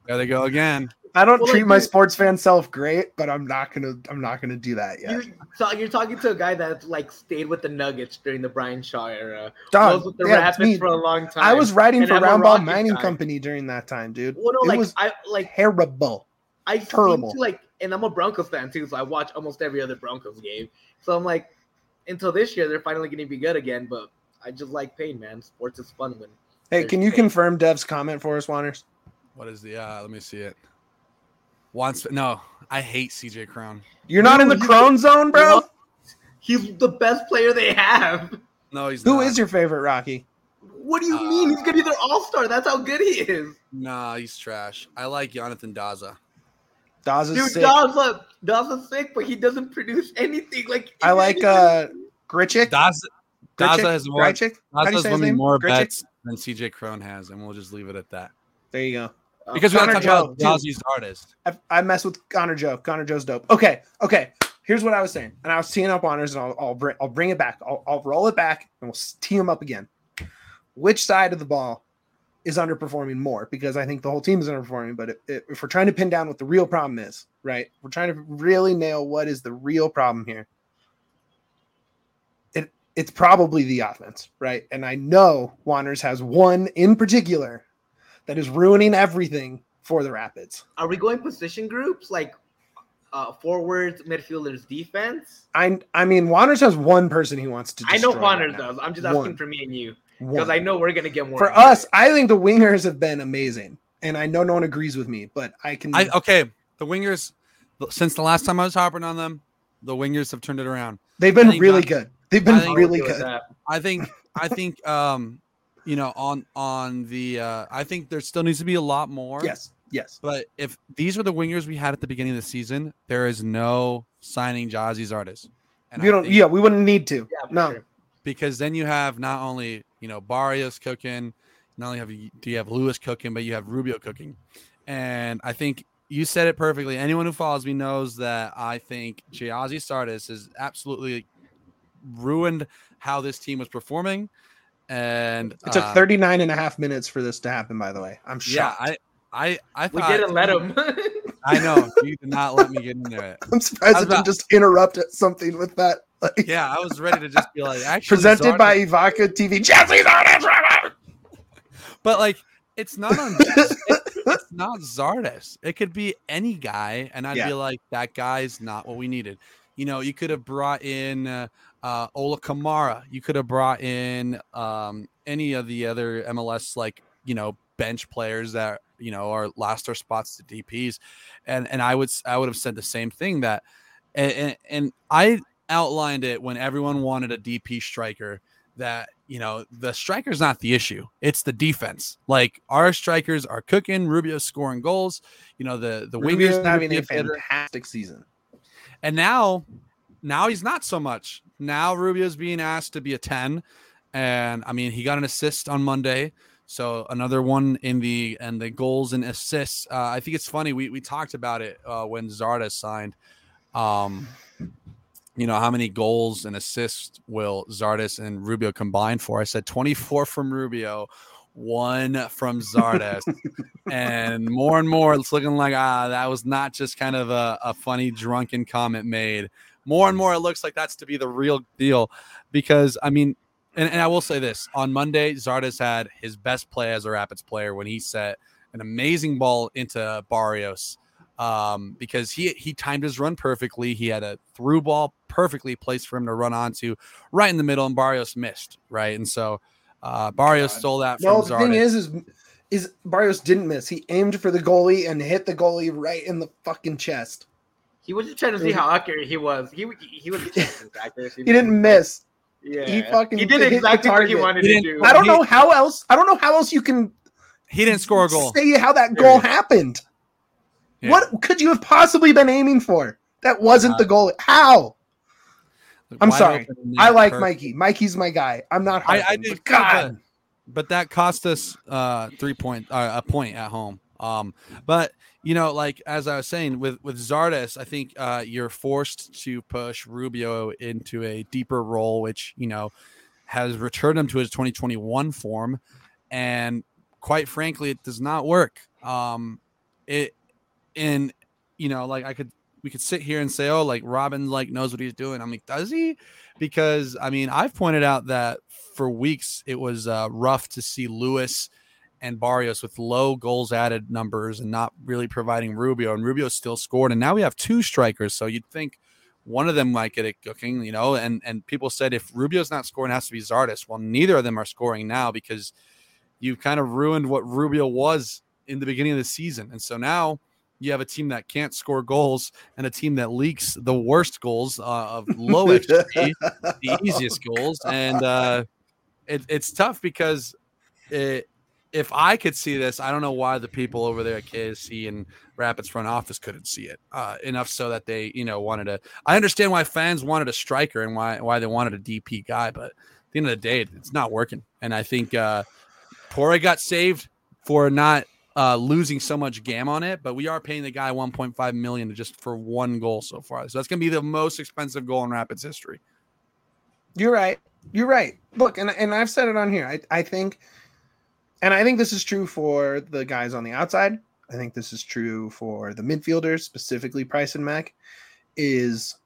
there they go again. I don't Well, treat like, my you- sports fan self great, but I'm not gonna. I'm not gonna do that yet. You, so you're talking to a guy that like stayed with the Nuggets during the Brian Shaw era. Dog, was with the yeah, Rapids me. for a long time. I was writing and for Roundball Mining guy. Company during that time, dude. Well, no, it like was I like terrible. I terrible. To, like, and I'm a Broncos fan too, so I watch almost every other Broncos game. So I'm like, until this year, they're finally going to be good again. But I just like pain, man. Sports is fun when. Hey, can you pain. confirm Dev's comment for us, Juaners? What is the? Uh, let me see it. Once, no, I hate CJ Cron. You're not in the Dude, Cron zone, bro. know- He's the best player they have. No, he's Who not. is your favorite Rocky? What do you mean? He's gonna be their all star. That's how good he is. Nah, he's trash. I like Jonathan Daza. Dawes is Dude, sick. Daza, Daza's sick, but he doesn't produce anything. Like I like uh Grichuk. Daza, Daza Grichuk? has more. Grichuk? How do you Daza's say winning more Grichuk? bets than CJ Cron has, and we'll just leave it at that. There you go. Uh, because we Connor gotta talk about Joe, Dazi's artist. I, I mess with Connor Joe. Connor Joe's dope. Okay, okay. Here's what I was saying, and I was teeing up honors, and I'll I'll bring I'll bring it back. I'll, I'll roll it back, and we'll tee them up again. Which side of the ball is underperforming more? Because I think the whole team is underperforming. But if, if if we're trying to pin down what the real problem is, right? We're trying to really nail what is the real problem here. It it's probably the offense, right? And I know Juaners has one in particular that is ruining everything for the Rapids. Are we going position groups like uh, forwards, midfielders, defense? I I mean, Juaners has one person he wants to. I know destroy right does. I'm just asking One. for me and you because I know we're gonna get more. for injuries. us, I think the wingers have been amazing, and I know no one agrees with me, but I can. I okay. The wingers, since the last time I was harping on them, the wingers have turned it around. they've been really not- good. They've been really I'll deal with good. I think I think um you know on on the uh I think there still needs to be a lot more. Yes, yes. But if these were the wingers we had at the beginning of the season, there is no signing Jazzy's artist. And you I don't. think- Yeah, we wouldn't need to. Yeah, no, sure. because then you have not only you know Barrios cooking, not only have you do you have Lewis cooking, but you have Rubio cooking, and I think you said it perfectly. Anyone who follows me knows that I think Gyasi Zardes has absolutely ruined how this team was performing, and it took uh, 39 and a half minutes for this to happen. By the way, I'm shocked. Yeah, shocked. I I I We didn't let him. I know you did not let me get into it. I'm surprised I I was didn't about- just interrupt at something with that. Like, Yeah, I was ready to just be like, actually, presented Zardes- by Evoca TV. Jesse's on it. but like it's not on it's, it's not Zardes. It could be any guy, and I'd Yeah. be like, that guy's not what we needed. You know, you could have brought in uh, uh, Ola Kamara. You could have brought in um, any of the other MLS like you know bench players that you know are lost their spots to DPS, and and I would I would have said the same thing that, and, and, I outlined it when everyone wanted a DP striker that you know the striker's not the issue. It's the defense. Like our strikers are cooking rubio's scoring goals. You know the the wingers Rubio's need having a fantastic season. and now now he's not so much now rubio's being asked to be a 10 and i mean he got an assist on monday so another one in the and the goals and assists uh, i think it's funny we, we talked about it uh, when Zardes signed um you know how many goals and assists will Zardes and Rubio combine for? I said 24 from Rubio, one from Zardes, and more and more it's looking like ah that was not just kind of a, a funny drunken comment made. More and more it looks like that's to be the real deal, because I mean, and, and I will say this on Monday Zardes had his best play as a Rapids player when he set an amazing ball into Barrios um, because he he timed his run perfectly. He had a through ball perfectly placed for him to run onto right in the middle, and Barrios missed right, and so uh, Barrios God. stole that from No, the thing is, is is Barrios didn't miss. He aimed for the goalie and hit the goalie right in the fucking chest. He was just trying to see how accurate he was. He he was checking his accuracy. He didn't miss. Yeah, He fucking he did exactly what he wanted He to do. I don't He- know how else. I don't know how else you can he didn't score a goal. say how that goal happened. Yeah. What could you have possibly been aiming for? That wasn't Uh, the goal. How? I'm Wide sorry. I like perfect. Mikey. Mikey's my guy. I'm not. I, I did but God. but, but that cost us uh three point uh, a point at home. Um, but you know, like as I was saying with with Zardes, I think uh you're forced to push Rubio into a deeper role, which you know has returned him to his 2021 form, and quite frankly, it does not work. Um, it and you know, like I could we could sit here and say, oh, like Robin like knows what he's doing. I'm like, does he? Because I mean, I've pointed out that for weeks it was uh, rough to see Lewis and Barrios with low goals added numbers and not really providing Rubio, and Rubio still scored. And now we have two strikers, so you'd think one of them might get it cooking, you know. And and people said if Rubio's not scoring, it has to be Zardes. Well, neither of them are scoring now because you've kind of ruined what Rubio was in the beginning of the season, and so now you have a team that can't score goals and a team that leaks the worst goals uh, of low XG, the easiest goals, and uh, it, it's tough because it, if I could see this, I don't know why the people over there at KSE and Rapids front office couldn't see it uh, enough so that they, you know, wanted to. I understand why fans wanted a striker and why why they wanted a DP guy, but at the end of the day, it's not working. And I think uh, Torre got saved for not uh, losing so much gam on it, but we are paying the guy 1.5 million just for one goal so far. So that's going to be the most expensive goal in Rapids history. You're right. You're right. Look, and and I've said it on here. I I think, and I think this is true for the guys on the outside. I think this is true for the midfielders, specifically Price and Mac. Is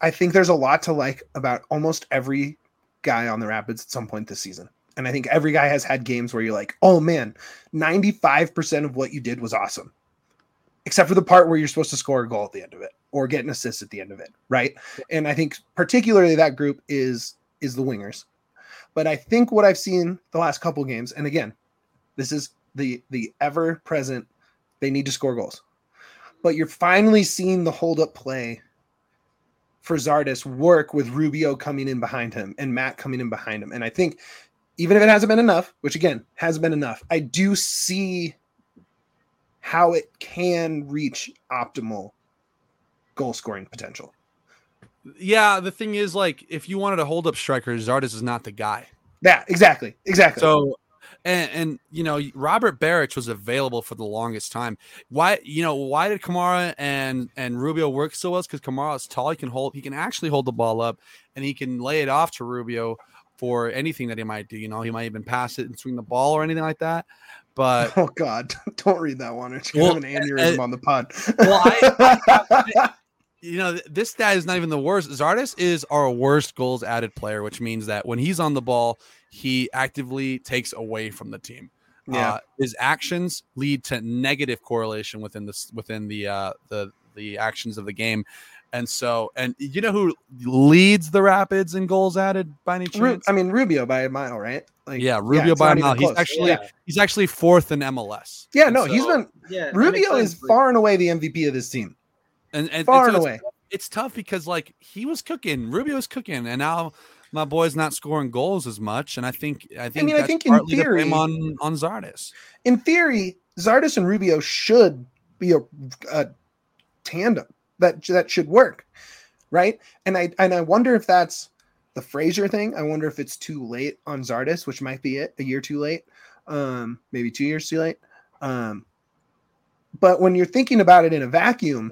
I think there's a lot to like about almost every guy on the Rapids at some point this season. And I think every guy has had games where you're like, oh man, 95% of what you did was awesome. Except for the part where you're supposed to score a goal at the end of it or get an assist at the end of it. Right. And I think particularly that group is is the wingers. But I think what I've seen the last couple games, and again, this is the the ever present, they need to score goals. But you're finally seeing the hold up play for Zardes work with Rubio coming in behind him and Matt coming in behind him. And I think even if it hasn't been enough, which again hasn't been enough, I do see how it can reach optimal goal scoring potential. Yeah, the thing is, like, if you wanted to hold up strikers, Zardes is not the guy. Yeah, exactly. Exactly. So, and, and you know, Robert Berić was available for the longest time. Why, you know, why did Kamara and and Rubio work so well? Because Kamara is tall, he can hold, he can actually hold the ball up, and he can lay it off to Rubio for anything that he might do. You know, he might even pass it and swing the ball or anything like that. But oh God, don't read that one. It's Well, an aneurysm uh, on the pod. well, I, I, you know, this stat is not even the worst. Zardes is our worst goals added player, which means that when he's on the ball, he actively takes away from the team. Yeah. Uh, his actions lead to negative correlation within this within the uh, the the actions of the game. And so, and you know who leads the Rapids in goals added by any Ru- chance? I mean Rubio by a mile, right? Like yeah, Rubio it's by a mile. He's close. actually Yeah. he's actually fourth in MLS. Yeah, And no, he's been Yeah, Rubio is far and away the MVP of this team. And, and Far and so away. it's, it's tough because like he was cooking, Rubio's cooking, and now my boy's not scoring goals as much. And I think I think I mean, I think in partly the theory- on on Zardes. In theory, Zardes and Rubio should be a, a tandem that that should work, right? And I and I wonder if that's the Fraser thing. I wonder if it's too late on Zardes, which might be it, a year too late, um, maybe two years too late. Um, but when you're thinking about it in a vacuum,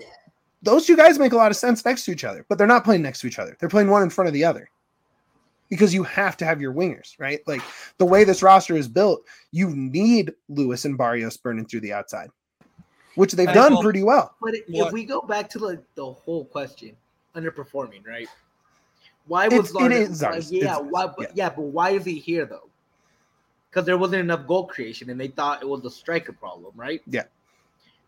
those two guys make a lot of sense next to each other, but they're not playing next to each other. They're playing one in front of the other because you have to have your wingers, right? Like the way this roster is built, you need Lewis and Barrios burning through the outside, which they've I done will- pretty well. But if What- we go back to like the whole question, underperforming, right? Why was it Zardes- is Zardes. Yeah, It's- why? But, yeah. but why is he here though? Because there wasn't enough goal creation, and they thought it was a striker problem, right? Yeah.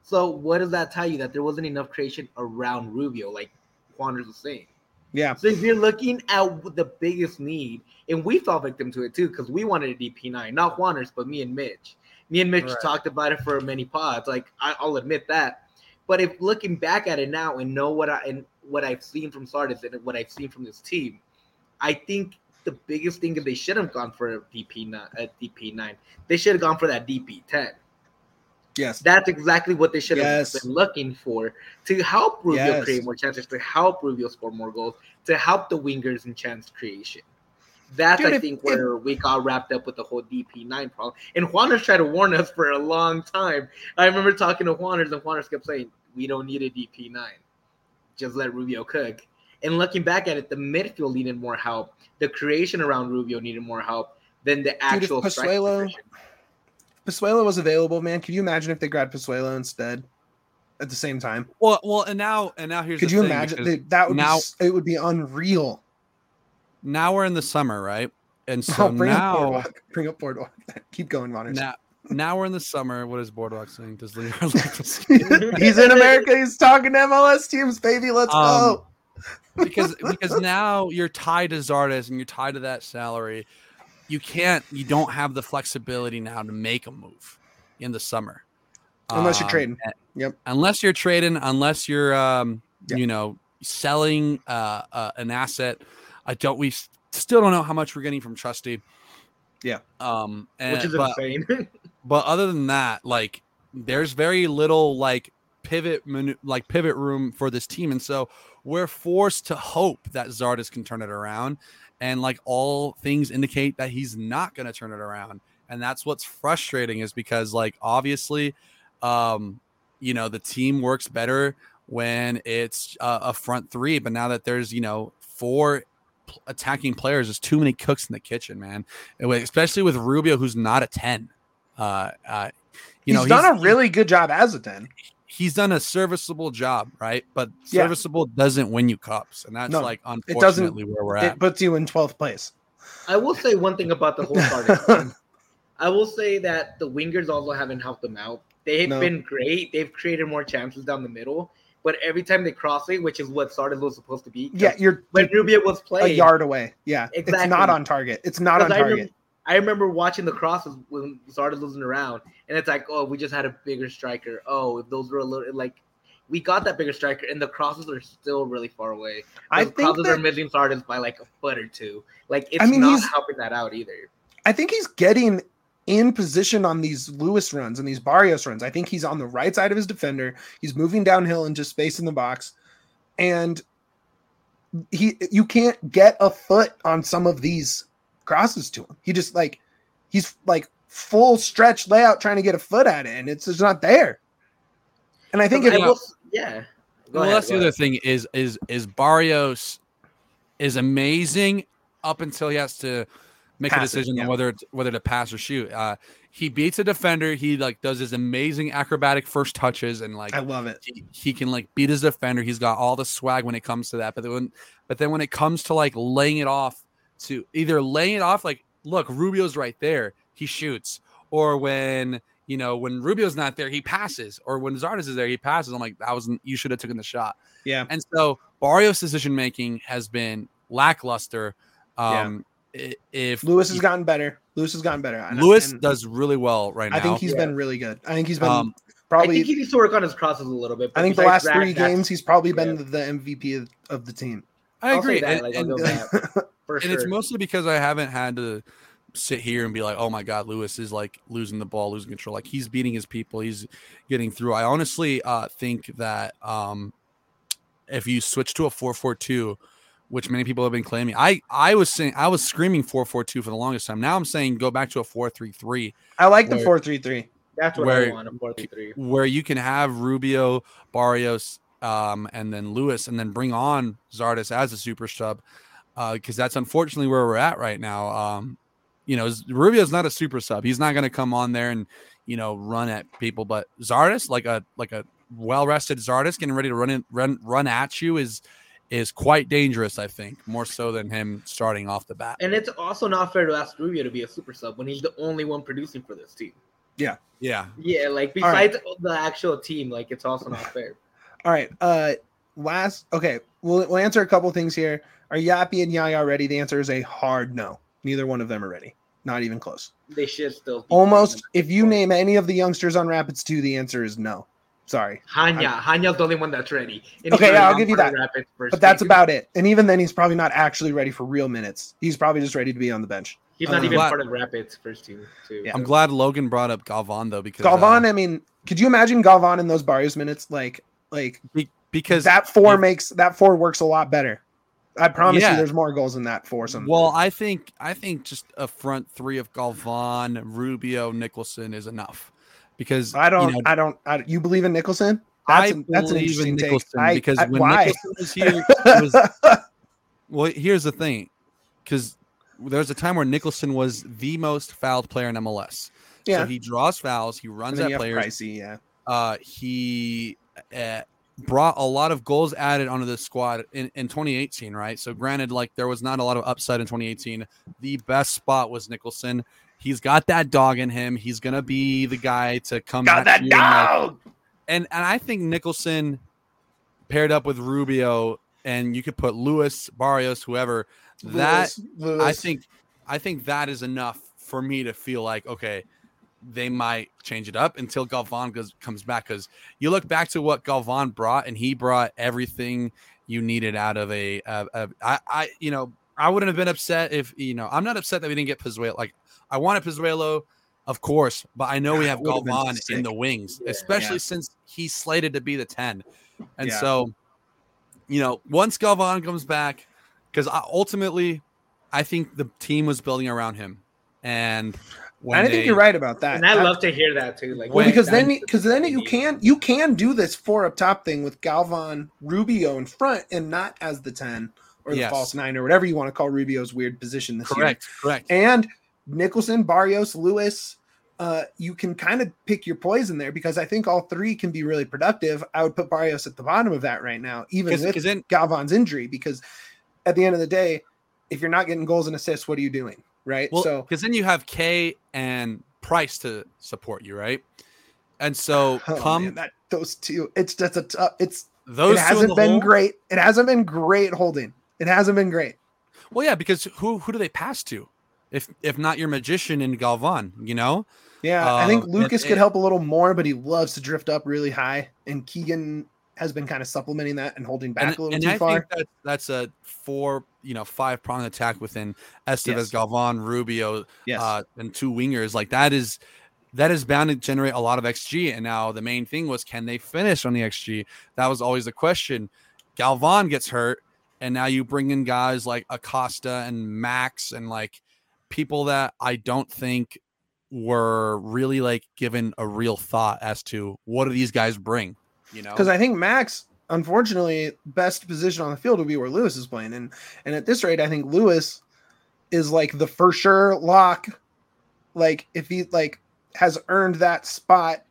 So what does that tell you? That there wasn't enough creation around Rubio, like Juaners was saying. Yeah. So if you're looking at the biggest need, and we fell victim to it too, because we wanted a DP9, not Juaners, but me and Mitch. Me and Mitch Right. talked about it for many pods. Like I, I'll admit that. But if looking back at it now and know what I and what I've seen from Zardes and what I've seen from this team, I think the biggest thing is they should have gone for a DP9. A DP9. They should have gone for that DP10. Yes. That's exactly what they should have been looking for to help Rubio Yes. create more chances, to help Rubio score more goals, to help the wingers in chance creation. That's Dude, I think if- where we got wrapped up with the whole DP9 problem. And Juaners tried to warn us for a long time. I remember talking to Juaners, and Juaners kept saying, "We don't need a DP9. Just let Rubio cook." And looking back at it, the midfield needed more help. The creation around Rubio needed more help than the actual Pozuelo- position. Was available, man. Could you imagine if they grabbed Pozuelo instead at the same time? Well, well, and now and now here's Could you imagine that, that would now- be, it would be unreal. now we're in the summer, right? And so Oh, bring up now boardwalk. Bring up boardwalk. Keep going, Juaners. now now we're in the summer. What is Boardwalk saying? Does Leonardo like to see- He's in America. He's talking to MLS teams, baby. Let's Um, go. because because now you're tied to Zardes and you're tied to that salary. You can't. You don't have the flexibility now to make a move in the summer, Unless you're Um, trading. Yep. Unless you're trading. Unless you're um Yep. you know selling uh, uh an asset. I don't. We still don't know how much we're getting from Trusty. Yeah. Um. And, which is but, insane. but other than that, like there's very little like pivot manu- like pivot room for this team, and so we're forced to hope that Zardes can turn it around. And like all things indicate that he's not going to turn it around, and that's what's frustrating is because like obviously, um, you know the team works better when it's uh, a front three, but now that there's you know four pl- attacking players, there's too many cooks in the kitchen, man. Especially with Rubio, who's not a ten. Uh, uh, you he's know, done a really good job as a 10. He's done a serviceable job, right? But Yeah. serviceable doesn't win you cups, and that's No, like doesn't- unfortunately where we're at. It puts you in 12th place. I will say one thing about the whole starting team. I will say that the wingers also haven't helped them out. They've No. been great. They've created more chances down the middle, but every time they cross it, which is what Zardes was supposed to be. Yeah, you're when Rubio was playing a yard away. Yeah, it's Exactly. not on target. It's not on 'cause I target. I remember watching the crosses when Zardes wasn't around, and it's like, oh, we just had a bigger striker. Oh, those were a little like. We got that bigger striker, and the crosses are still really far away. I The think crosses are missing Zardes by like a foot or two. Like it's I mean, not helping that out either. I think he's getting in position on these Lewis runs and these Barrios runs. I think he's on the right side of his defender. He's moving downhill into space in the box, and he you can't get a foot on some of these crosses to him. He just like he's like full stretch layout trying to get a foot at it, and it's just not there. And I think I it, will- yeah. Go well, ahead, that's the go other thing is is is Barrios is amazing up until he has to make Pass a it, decision yeah. on whether it's, whether to pass or shoot. Uh, he beats a defender. He like does his amazing acrobatic first touches and like I love it. he, he can like beat his defender. He's got all the swag when it comes to that. But then when, but then when it comes to like laying it off to either laying it off, like look, Rubio's right there, he shoots, or when you know when Rubio's not there, he passes, or when Zardes is there, he passes. I'm like that wasn't you should have taken the shot. Yeah. And so Barrios' decision making has been lackluster. Um, i- if Lewis has gotten better. Lewis has gotten better. And- Lewis and does really well right now. I think he's Yeah. been really good. I think he's been Um, I probably. think he needs to work on his crosses a little bit. I think the last that, three games he's probably been yeah. the MVP of, of the team. I I'll agree, that, and, like, and- and sure. it's mostly because I haven't had to sit here and be like, oh my god, Lewis is like losing the ball, losing control. Like he's beating his people, he's getting through. I honestly uh, think that um, if you switch to a four four two, which many people have been claiming, I I was saying I was screaming four four two for the longest time. Now I'm saying go back to a four three three I like the Where- four three three. That's what where- I want. A four three three. where you can have Rubio, Barrios, um, and then Lewis, and then bring on Zardes as a super sub, because that's unfortunately where we're at right now. Um, you know, Z- Rubio's not a super sub. He's not going to come on there and you know run at people, but Zardes, like a like a well rested Zardes, getting ready to run in, run run at you is is quite dangerous. I think more so than him starting off the bat. And it's also not fair to ask Rubio to be a super sub when he's the only one producing for this team. Yeah, Yeah, Yeah. like All right. besides the actual team, like it's also not fair. All right. Uh, last. Okay, we'll we'll answer a couple things here. Are Yappy and Yaya ready? The answer is a hard no. Neither one of them are ready. Not even close. They should still be Almost. If you name any of the youngsters on Rapids two, the answer is no. Sorry, Hanya, Hanya's the only one that's ready. And Okay, yeah, I'll give you that. But that's team. about it. And even then, he's probably not actually ready for real minutes. He's probably just ready to be on the bench. He's not I'm even glad- part of Rapids first team too. Yeah. I'm glad Logan brought up Galvan though because uh, Galvan. I mean, could you imagine Galvan in those Barrios minutes? Like, like be- because that four if- makes that four works a lot better. I promise Yeah. you, there's more goals in that foursome. Well, I think I think just a front three of Galvan, Rubio, Nicholson is enough because I don't, You, know, I don't, I, you believe in Nicholson? That's, I an, that's an interesting in take. Nicholson I- because I- when why? Nicholson was here, it was, well, here's the thing, because there was a time where Nicholson was the most fouled player in MLS. yeah, So he draws fouls, he runs at players. Pricey, yeah. Uh, he uh, brought a lot of goals added onto the squad in, in 2018, right? So granted, like there was not a lot of upside in 2018. The best spot was Nicholson. He's got that dog in him. He's gonna be the guy to come. Got at that you and, like, dog. and and I think Nicholson paired up with Rubio, and you could put Lewis, Barrios, whoever. That Lewis, Lewis. I think I think that is enough for me to feel like okay, they might change it up until Galvan goes comes back. Because you look back to what Galvan brought, and he brought everything you needed out of a. Uh, uh, I, I you know I wouldn't have been upset if you know I'm not upset that we didn't get Pozuelo. Like I wanted Pozuelo, of course, but I know we have it would've been Galvan in the wings, Yeah. especially Yeah. since he's slated to be the ten, and Yeah. so you know once Galvan comes back, because ultimately I think the team was building around him, and when I they, think you're right about that. And I That- love to hear that too. Like well because then because then you can you can do this four up top thing with Galvan Rubio in front and not as the ten or the Yes. false nine or whatever you want to call Rubio's weird position this year. correct, correct. and Nicholson, Barrios, Lewis. Uh, you can kind of pick your poison there because I think all three can be really productive. I would put Barrios at the bottom of that right now, even with Because then Galvan's injury, because at the end of the day, if you're not getting goals and assists, what are you doing? Right. Well, so because then you have Kaye and Price to support you, right? And so oh, come man, that those two, it's just a tough. It's those it hasn't been hole- great. It hasn't been great holding. It hasn't been great. Well, yeah, because who who do they pass to? If if not your magician in Galvan, you know? Yeah, I think Um, Lucas and- could help a little more, but he loves to drift up really high, and Keegan has been kind of supplementing that and holding back and, a little and too I far. think that that's a four, you know, five prong attack within Esteves, Yes. Galvan, Rubio, yes. uh, and two wingers. Like that is that is bound to generate a lot of XG. And now the main thing was can they finish on the XG? That was always the question. Galvan gets hurt, and now you bring in guys like Acosta and Max and like people that I don't think were really like given a real thought as to what do these guys bring, you know? because I think Max, unfortunately, best position on the field would be where Lewis is playing, and and at this rate, I think Lewis is like the for sure lock. Like if he like has earned that spot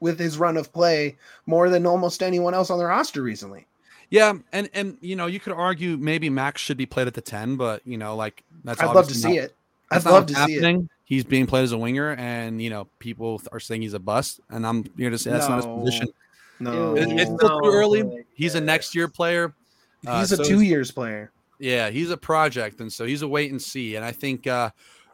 with his run of play more than almost anyone else on the roster recently. Yeah, and and you know you could argue maybe Max should be played at the ten, but you know like that's I'd love to see not, it. I'd love to see it. He's being played as a winger, and you know people are saying he's a bust, and I'm here to say that's no. not his position. No, it, it's still too early. He's a next year player. Uh, he's a so two years player. Yeah, he's a project, and so he's a wait and see. And I think uh,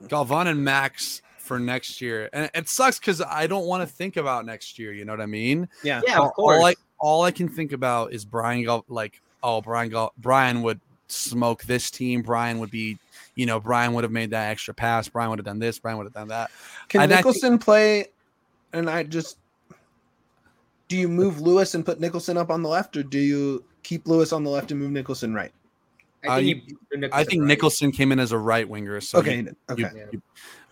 Galvan and Max for next year, and it sucks because I don't want to think about next year. You know what I mean? Yeah, yeah. Of course. All I all I can think about is Brian. Gal- like, oh, Brian. Gal- Brian would smoke this team. Brian would be, you know, Brian would have made that extra pass. Brian would have done this. Brian would have done that. Can and Nicholson think- play? And I just do you move Lewis and put Nicholson up on the left, or do you keep Lewis on the left and move Nicholson right? I think, uh, Nicholson, I think right. Nicholson came in as a right winger. So okay, you, okay, you, you,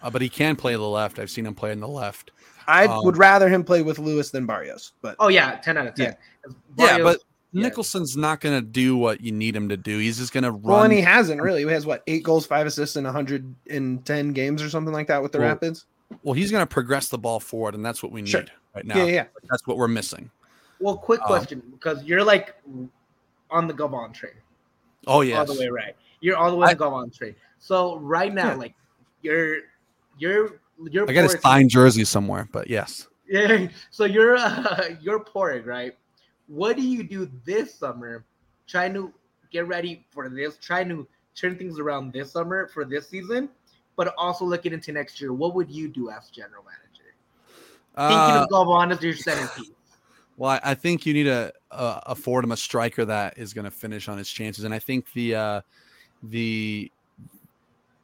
uh, but he can play the left. I've seen him play in the left. I um, would rather him play with Lewis than Barrios. But oh yeah, ten out of ten. Yeah, Barrios, yeah but yeah. Nicholson's not going to do what you need him to do. He's just going to run. Well, and he hasn't really. He has what eight goals, five assists in 110 games or something like that with the well, Rapids. Well, he's going to progress the ball forward, and that's what we need sure. Right now. Yeah, yeah. That's what we're missing. Well, quick um, question um, because you're like on the Galvan train. Oh yeah, all the way right. You're all the way I, on the Galvan train. So right now, yeah. like you're you're you're. I got a signed jersey somewhere, but yes. Yeah. So you're uh, you're pouring right. What do you do this summer, trying to get ready for this, trying to turn things around this summer for this season, but also looking into next year? What would you do as general manager? Thinking of Galvan as your centerpiece. Well, I think you need to uh, afford him a striker that is going to finish on his chances, and I think the uh, the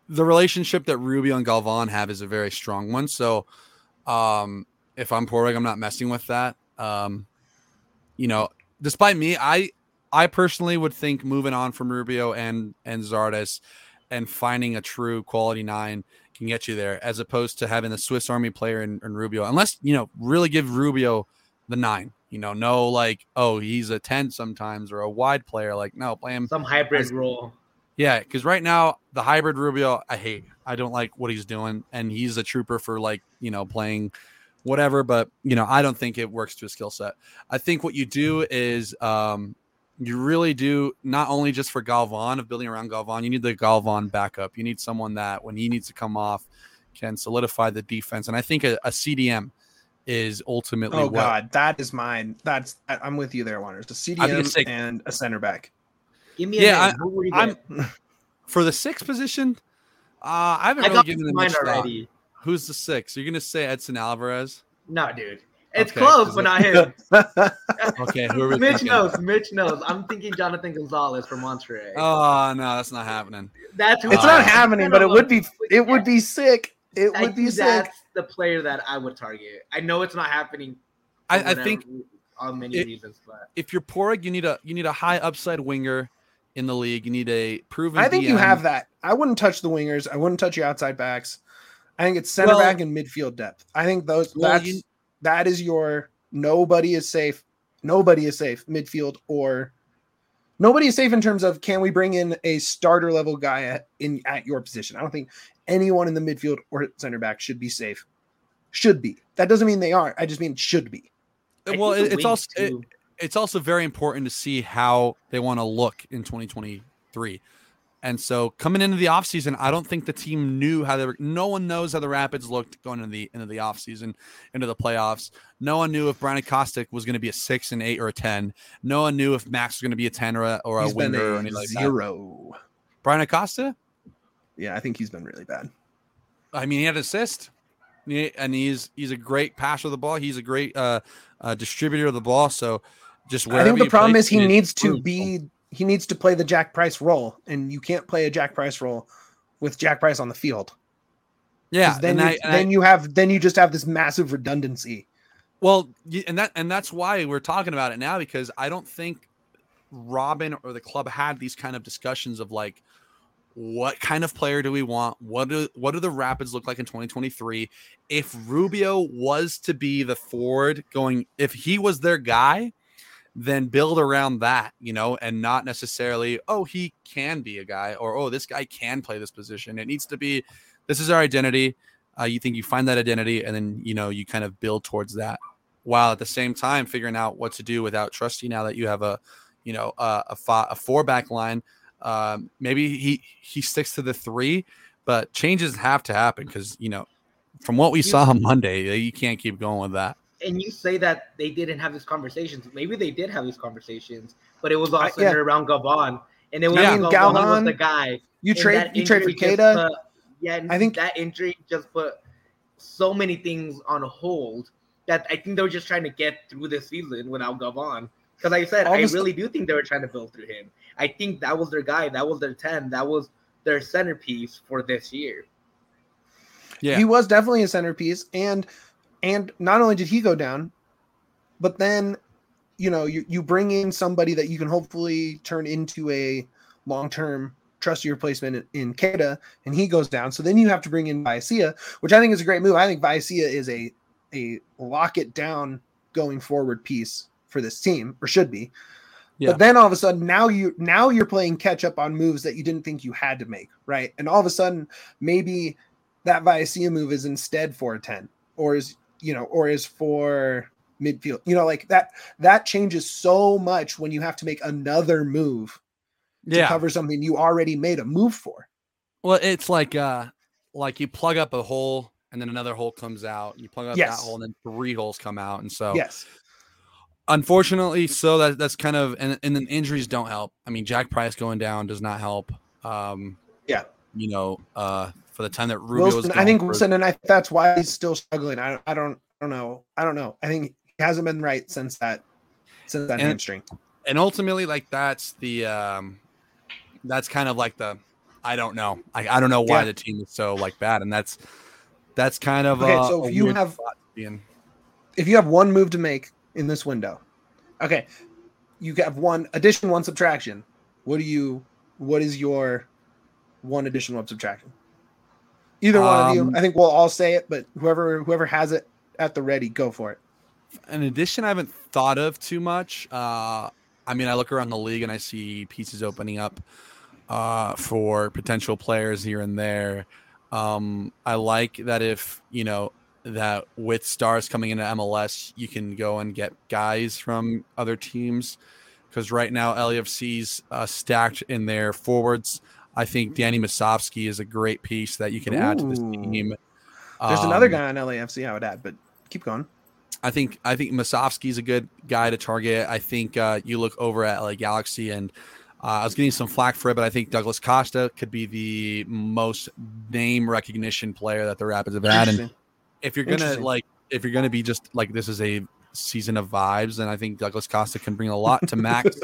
the relationship that Rubio and Galvan have is a very strong one. So, um, if I'm Padraig, I'm not messing with that. Um, you know, despite me, I I personally would think moving on from Rubio and and Zardes and finding a true quality nine can get you there, as opposed to having the Swiss Army player in, in Rubio. Unless you know, really give Rubio the nine. You know, no like, oh, he's a 10 sometimes or a wide player. Like, no, play him some hybrid role. Yeah, because right now the hybrid Rubio, I hate. I don't like what he's doing, and he's a trooper for like you know playing whatever. But you know, I don't think it works to a skill set. I think what you do is um, you really do not only just for Galvan of building around Galvan, you need the Galvan backup. You need someone that when he needs to come off can solidify the defense. And I think a, a CDM is ultimately. Oh what, God, that is mine. That's I'm with you there, Juaners. A CDM and a center back. Give me a yeah. I, am for the sixth position. Uh, I haven't I really given mine already. Who's the six? You're gonna say Edson Alvarez? No, dude. It's okay, close, but not him. okay, who are we Mitch thinking? knows. Mitch knows. I'm thinking Jonathan Gonzalez from Monterrey. Oh no, that's not happening. That's it's not happening, but it would be. It would be sick. It I would be sick That's the player that I would target. I know it's not happening. I, I think on many it, reasons, but if you're Padraig, you need a you need a high upside winger in the league. You need a proven. I think DM. you have that. I wouldn't touch the wingers. I wouldn't touch your outside backs. I think it's center well, back and midfield depth. I think those well, that's you, that is your nobody is safe. Nobody is safe midfield or nobody is safe in terms of can we bring in a starter level guy at in at your position. I don't think anyone in the midfield or center back should be safe. Should be. That doesn't mean they are. I just mean should be. well, it, it's also it, it's also very important to see how they want to look in 2023. And so coming into the offseason, I don't think the team knew how they were. No one knows how the Rapids looked going into the into the offseason, into the playoffs. No one knew if Bryan Acosta was going to be a six, and eight, or a ten. No one knew if Max was going to be a ten or a, or a winger or anything like zero. That. Bryan Acosta? Yeah, I think he's been really bad. I mean, he had assist, and he's he's a great passer of the ball. He's a great uh, uh, distributor of the ball. So, just I think the problem is he needs to be he needs to play the Jack Price role, and you can't play a Jack Price role with Jack Price on the field. Yeah, then you, I, then I, you have then you just have this massive redundancy. Well, and that and that's why we're talking about it now because I don't think Robin or the club had these kind of discussions of like, what kind of player do we want? What do what do the Rapids look like in 2023? If Rubio was to be the forward going, if he was their guy, then build around that, you know, and not necessarily, oh, he can be a guy or oh, this guy can play this position. It needs to be this is our identity. Uh, you think you find that identity and then, you know, you kind of build towards that while at the same time figuring out what to do without trusting now that you have a, you know, a, a, a four back line. Um, maybe he, he sticks to the three, but changes have to happen because, you know, from what we saw on Monday, you can't keep going with that and you say that they didn't have these conversations. Maybe they did have these conversations, but it was all centered yeah. around Galvan, and it was yeah, Galvan, Galvan was the guy. You trade you trade for Queta. Yeah, I think that injury just put so many things on hold that I think they were just trying to get through the season without Galvan. Because like I said, I really do think they were trying to build through him. I think that was their guy. That was their 10. That was their centerpiece for this year. Yeah. He was definitely a centerpiece. And and not only did he go down, but then you know you, you bring in somebody that you can hopefully turn into a long-term trusty replacement in, in Queta, and he goes down. So then you have to bring in Vallecilla, which I think is a great move. I think Vallecilla is a a lock it down going forward piece for this team, or should be. Yeah. But then all of a sudden, now you now you're playing catch up on moves that you didn't think you had to make, right? And all of a sudden, maybe that Vallecilla move is instead for a 10, or is you know, or is for midfield. You know, like that that changes so much when you have to make another move to yeah. cover something you already made a move for. Well, it's like uh like you plug up a hole and then another hole comes out. You plug up yes. that hole and then three holes come out. And so yes. Unfortunately, so that that's kind of and, and then injuries don't help. I mean, Jack Price going down does not help. Um yeah. You know, uh for the time that Rubio Wilson, I think Wilson, and I that's why he's still struggling. I, I don't I don't know. I don't know. I think he hasn't been right since that since that and, hamstring. And ultimately, like that's the um that's kind of like the I don't know. I, I don't know why yeah. the team is so like bad, and that's that's kind of okay. so if you have if you have one move to make in this window, okay, you have one addition, one subtraction. What do you? What is your one addition, one subtraction? Either one um, of you. Um, I think we'll all say it, but whoever whoever has it at the ready, go for it. An addition I haven't thought of too much. Uh, I mean, I look around the league and I see pieces opening up uh, for potential players here and there. Um, I like that if you know that with stars coming into MLS, you can go and get guys from other teams because right now LAFC's uh, stacked in their forwards. I think Danny Musovski is a great piece that you can Ooh. add to this team. There's um, another guy on LAFC I would add, but keep going. I think I think is a good guy to target. I think uh, you look over at LA Galaxy and uh, I was getting some flack for it, but I think Douglas Costa could be the most name recognition player that the Rapids have had. And if you're gonna like, if you're gonna be just like this is a season of vibes, then I think Douglas Costa can bring a lot to Max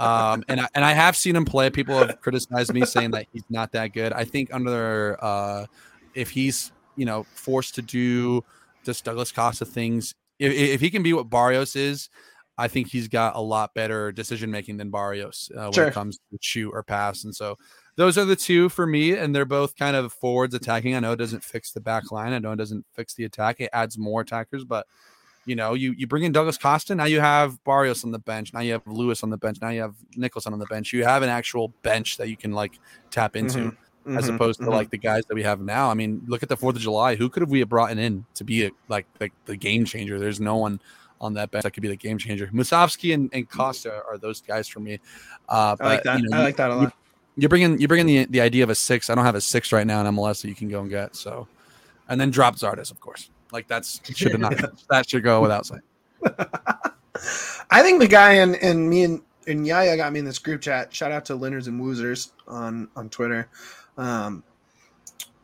Um, and I, and I have seen him play. People have criticized me saying that he's not that good. I think under uh, if he's you know forced to do just Douglas Costa things, if, if he can be what Barrios is, I think he's got a lot better decision making than Barrios uh, when sure. it comes to shoot or pass. And so those are the two for me, and they're both kind of forwards attacking. I know it doesn't fix the back line. I know it doesn't fix the attack. It adds more attackers, but you know, you you bring in Douglas Costa, now you have Barrios on the bench, now you have Lewis on the bench, now you have Nicholson on the bench. You have an actual bench that you can like tap into. Mm-hmm. As mm-hmm. opposed mm-hmm. to like the guys that we have now. I mean, look at the Fourth of July. Who could have we have brought in to be a, like like the game changer? There's no one on that bench that could be the game changer. Musovski and, and Costa are those guys for me. Uh, but, I like that. You know, I like that a lot. You're bringing you're bringing the the idea of a six. I don't have a six right now in MLS that you can go and get. So, and then drop Zardes, of course. Like that's should not that should go without saying. I think the guy and and me and and Yaya got me in this group chat. Shout out to Linners and Woozers on on Twitter. Um,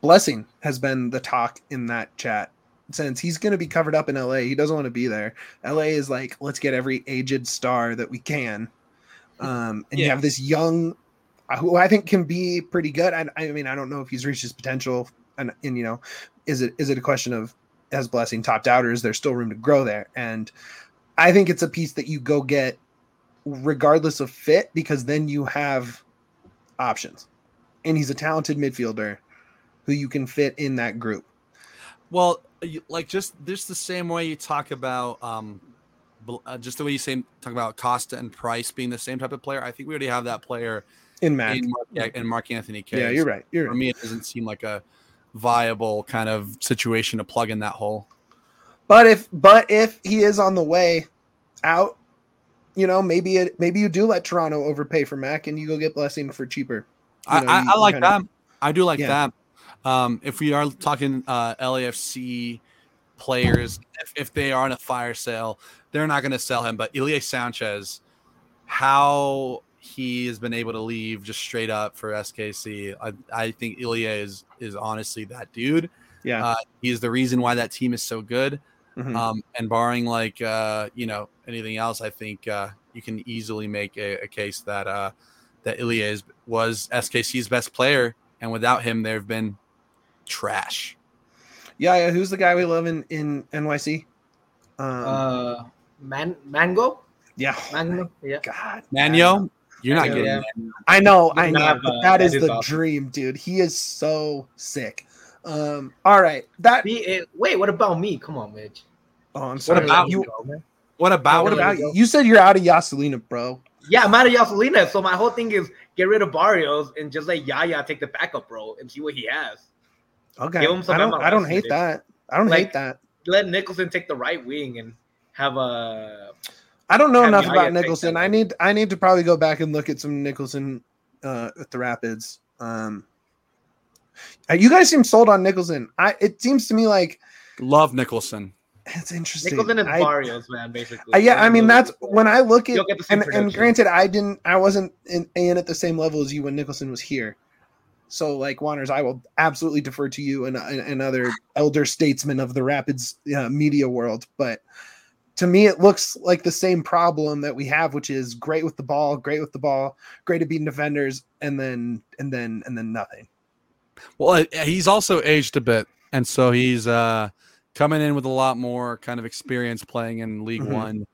Blessing has been the talk in that chat since he's going to be covered up in LA. He doesn't want to be there. LA is like, let's get every aged star that we can. Um, and yeah. you have this young, who I think can be pretty good. I, I mean, I don't know if he's reached his potential, and, and you know, is it is it a question of as blessing topped out, or is there still room to grow there? And I think it's a piece that you go get regardless of fit because then you have options. And he's a talented midfielder who you can fit in that group. Well, like just just the same way you talk about um uh, just the way you say talk about Costa and Price being the same type of player. I think we already have that player in Mac. in Mark, in Mark Anthony. Yeah, you're right. You're For right. me, it doesn't seem like a viable kind of situation to plug in that hole. But if but if he is on the way out, you know, maybe it maybe you do let Toronto overpay for Mac and you go get Blessing for cheaper. You I, know, I, you- I like that. I do like Yeah. that. Um, if we are talking uh, LAFC players, if, if they are on a fire sale, they're not going to sell him. But Ilie Sánchez, how he has been able to leave just straight up for SKC, I, I think Ilie is is honestly that dude. Yeah. Uh, he's the reason why that team is so good. Mhm. Um, and barring like uh, you know anything else, I think uh, you can easily make a, a case that uh, that Ilie is, was SKC's best player, and without him, they've been trash. yeah, yeah. Who's the guy we love in in NYC? Um, Uh, man, mango, yeah. mango, yeah. God, Manyo, you're not Yeah, getting yeah. I know, I Doesn't know. have, but uh, that that is is the awesome. dream, dude. He is so sick. Um, all right. That Be, eh, wait, what about me? Come on, Mitch. oh, I'm sorry. What about you? What about What about you? You said you're out of Yaselina, bro. Yeah, I'm out of Yaselina, so my whole thing is get rid of Barrios and just let Yaya take the backup role and see what he has. Okay. Give him some I don't. I don't hate minutes. that. I don't Like- hate that. Let Nicholson take the right wing and have a. I don't know Have enough about Nicholson. I need. I need to probably go back and look at some Nicholson uh, with the Rapids. Um, uh, you guys seem sold on Nicholson. I. It seems to me like love Nicholson? it's interesting. Nicholson and I- Barrios, man, basically. Uh, yeah, I mean Those- that's when I look at You'll get the same and, and granted, I didn't, I wasn't in, in at the same level as you when Nicholson was here. So, like Juaners, I will absolutely defer to you and, and, and other elder statesmen of the Rapids uh, media world. But to me, it looks like the same problem that we have, which is great with the ball, great with the ball, great at beating defenders, and then and then and then nothing. Well, uh, he's also aged a bit, and so he's uh, coming in with a lot more kind of experience playing in League Mhm. One,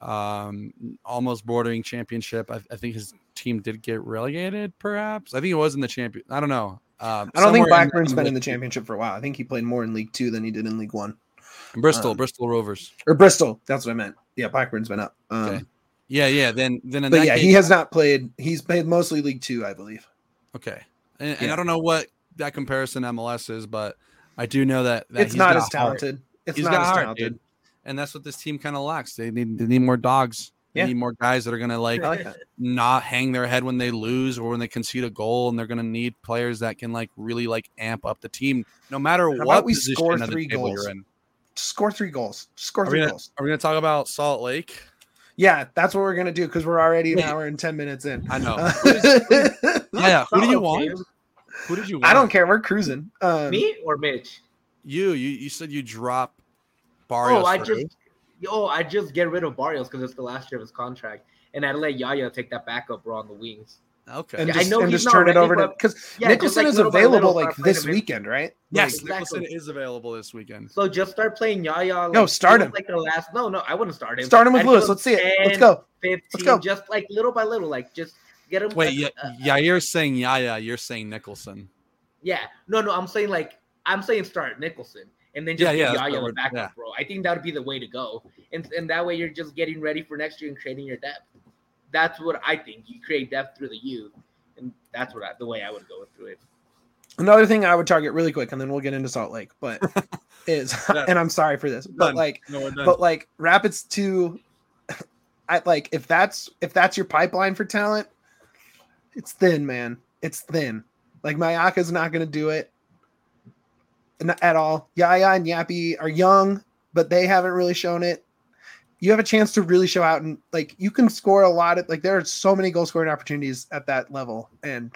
um, almost bordering championship. I, I think his team did get relegated, perhaps. I think it was in the champion. I don't know. Um, I don't think somewhere in- Blackburn's been in the championship for a while. I think he played more in League Two than he did in League One Bristol, um, Bristol Rovers. or Bristol. That's what I meant. Yeah, Blackburn's been up. Um, Okay. Yeah, yeah. Then, then but yeah, case, he has not played. He's played mostly League Two, I believe. Okay, and, and I don't know what that comparison MLS is, but I do know that, that it's he's not as heart. talented. It's He's not as heart, talented. dude. and that's what this team kind of lacks. They need they need more dogs. They Yeah. need more guys that are gonna like like not hang their head when they lose or when they concede a goal, and they're gonna need players that can like really like amp up the team, no matter about what we score three goals? You're in. Score three goals. Score Are three gonna, goals. are we gonna talk about Salt Lake? Yeah, that's what we're gonna do because we're already an hour and ten minutes in. I know. Yeah, who do you okay. want? Who did you want? I don't care. We're cruising. Um, Me or Mitch? You you you said you drop Barrios. Oh, I for just, who? oh, I just get rid of Barrios because it's the last year of his contract, and I'd let Yaya take that backup role on the wings. Okay. and Yeah, I just, know and just not turn it over to because Yeah, Nicholson like, is available like this him weekend, right? yes, exactly. Nicholson is available this weekend. So just start playing Yaya. Like, No, start give him. Like the last. No, no, I wouldn't start him. Start him with Lewis. Let's see it. Let's 10, go. 15, go. just like little by little, like just get him. Wait, like, yeah, uh, yeah, you're saying Yaya, you're saying Nicholson. yeah. No, no, I'm saying like I'm saying start Nicholson and then just Yeah, yeah, Yaya what the we're- yeah. bro. I think that would be the way to go, and and that way you're just getting ready for next year and creating your depth. That's what I think. You create depth through the youth, and that's what I, the way I would go through it. Another thing I would target really quick, and then we'll get into Salt Lake, but is Yeah. and I'm sorry for this, but Done. like No, but like Rapids two, I like if that's if that's your pipeline for talent, it's thin, man. It's thin. Like Mayaka's not going to do it at all. Yaya and Yapi are young, but they haven't really shown it. You have a chance to really show out and like you can score a lot of like there are so many goal scoring opportunities at that level. And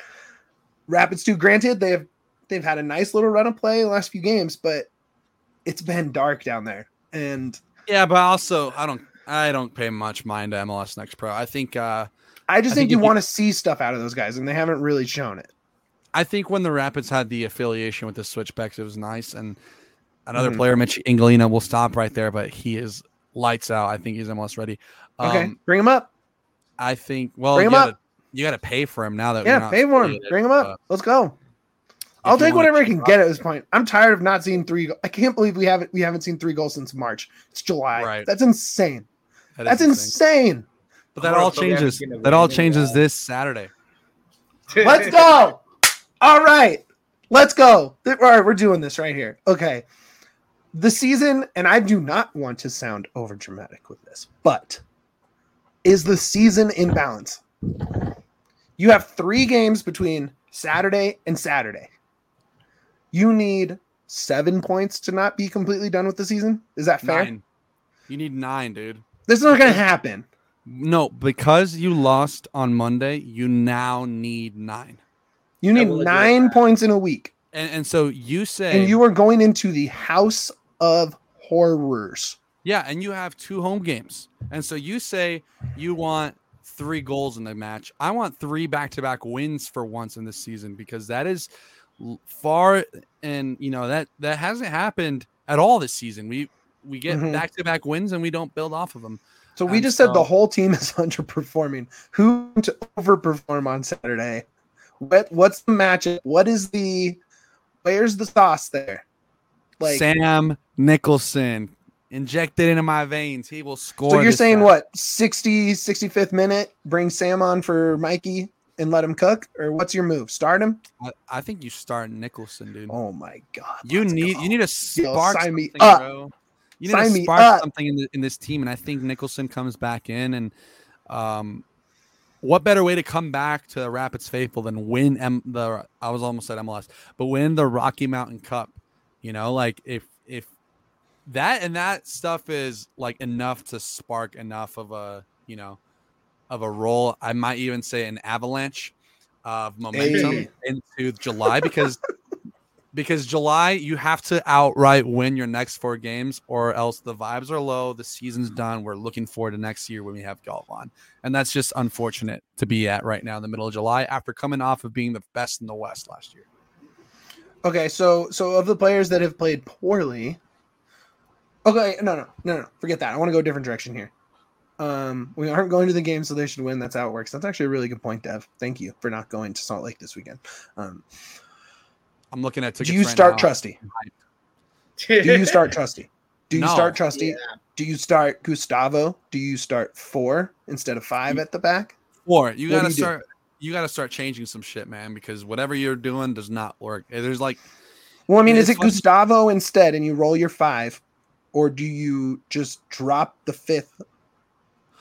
Rapids too, granted, they have they've had a nice little run of play the last few games, but it's been dark down there. And yeah, but also I don't I don't pay much mind to MLS Next Pro. I think uh I just I think, think you want to see stuff out of those guys, and they haven't really shown it. I think when the Rapids had the affiliation with the Switchbacks, it was nice. And another Mhm. player, Michee Ngalina, will stop right there, but he is lights out. I think he's MLS ready. Okay, Um, bring him up. I think. Well, Bring you him gotta, up. you got to pay for him now that Yeah, not pay for him. Bring him up. uh, Let's go. I'll take whatever I can get at this point. I'm tired of not seeing three. go- I can't believe we haven't we haven't seen three goals since March. It's July. Right. That's insane. That is That's insane. But that all so we haven't changes. That all changes this Saturday. Let's go. All right. Let's go. All right, we're doing this right here. Okay. The season, and I do not want to sound overdramatic with this, but is the season in balance? You have three games between Saturday and Saturday. You need seven points to not be completely done with the season. Is that fair? Nine. You need nine, dude. This is not going to happen. No, because you lost on Monday, you now need nine. You need will agree with nine points in a week, And and so you say and you are going into the house of horrors. Yeah, and you have two home games. And so you say you want three goals in the match. I want three back-to-back wins for once in this season because that is far and you know that that hasn't happened at all this season. We we get Mhm. back-to-back wins and we don't build off of them. So we And just said the whole team is underperforming. Who to overperform on Saturday? What what's the matchup? What is the where's the sauce there? Like Sam Nicholson injected into my veins. He will score. so you're saying Saturday. what 60 65th minute bring Sam on for Mikey and let him cook or what's your move? Start him? I, I think you start Nicholson, dude. Oh my god. you need go. you need a spark sign me something, up. bro. You need Sign to spark something in, the, in this team, and I think Nicholson comes back in. And um, what better way to come back to the Rapids faithful than win M- the? I was almost at MLS, but win the Rocky Mountain Cup. You know, like if that and that stuff is like enough to spark enough of a you know of a role. I might even say an avalanche of momentum Hey. into July because because July you have to outright win your next four games or else the vibes are low, the season's done. We're looking forward to next year when we have golf on. And that's just unfortunate to be at right now in the middle of July after coming off of being the best in the West last year. Okay, so so of the players that have played poorly, okay, no, no, no, no, forget that. I want to go a different direction here. Um, we aren't going to the game, so they should win. That's how it works. That's actually a really good point, Dev. Thank you for not going to Salt Lake this weekend. Um, I'm looking at tickets. do you right start now. Trusty? Do you start Trusty? Do you No. start Trusty? Yeah. Do you start Gustavo? Do you start four instead of five at the back? Or you What gotta you do? start you gotta start changing some shit, man, because whatever you're doing does not work. There's like Well, I mean, is it it's Gustavo instead, and you roll your five, or do you just drop the fifth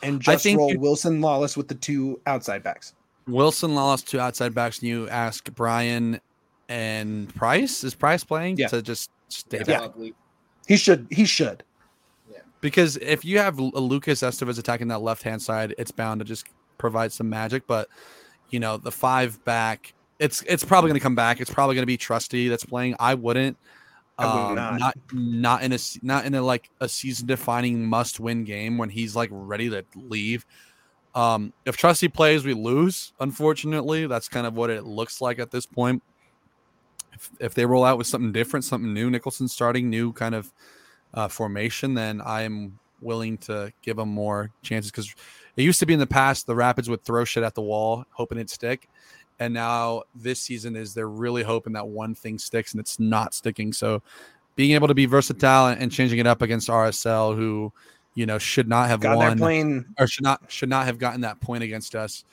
and just think roll you- Wilson Lawless with the two outside backs? Wilson Lawless, two outside backs, and you ask Bryan and Price. Is Price playing Yeah. to just stay Yeah. back? He should. He should. Because if you have Lu- Lucas Esteves attacking that left hand side, it's bound to just provide some magic. But you know, the five back, it's it's probably going to come back. It's probably going to be Trusty that's playing. I wouldn't. Um, not. not not in a not in a like a season defining must win game when he's like ready to leave. Um, if Trusty plays, we lose. Unfortunately, that's kind of what it looks like at this point. If, if they roll out with something different, something new, Nicholson starting new kind of uh, formation, then I'm willing to give them more chances because it used to be in the past the Rapids would throw shit at the wall hoping it'd stick, and now this season is they're really hoping that one thing sticks and it's not sticking. So being able to be versatile and, and changing it up against RSL, who you know should not have God, won playing. or should not should not have gotten that point against us.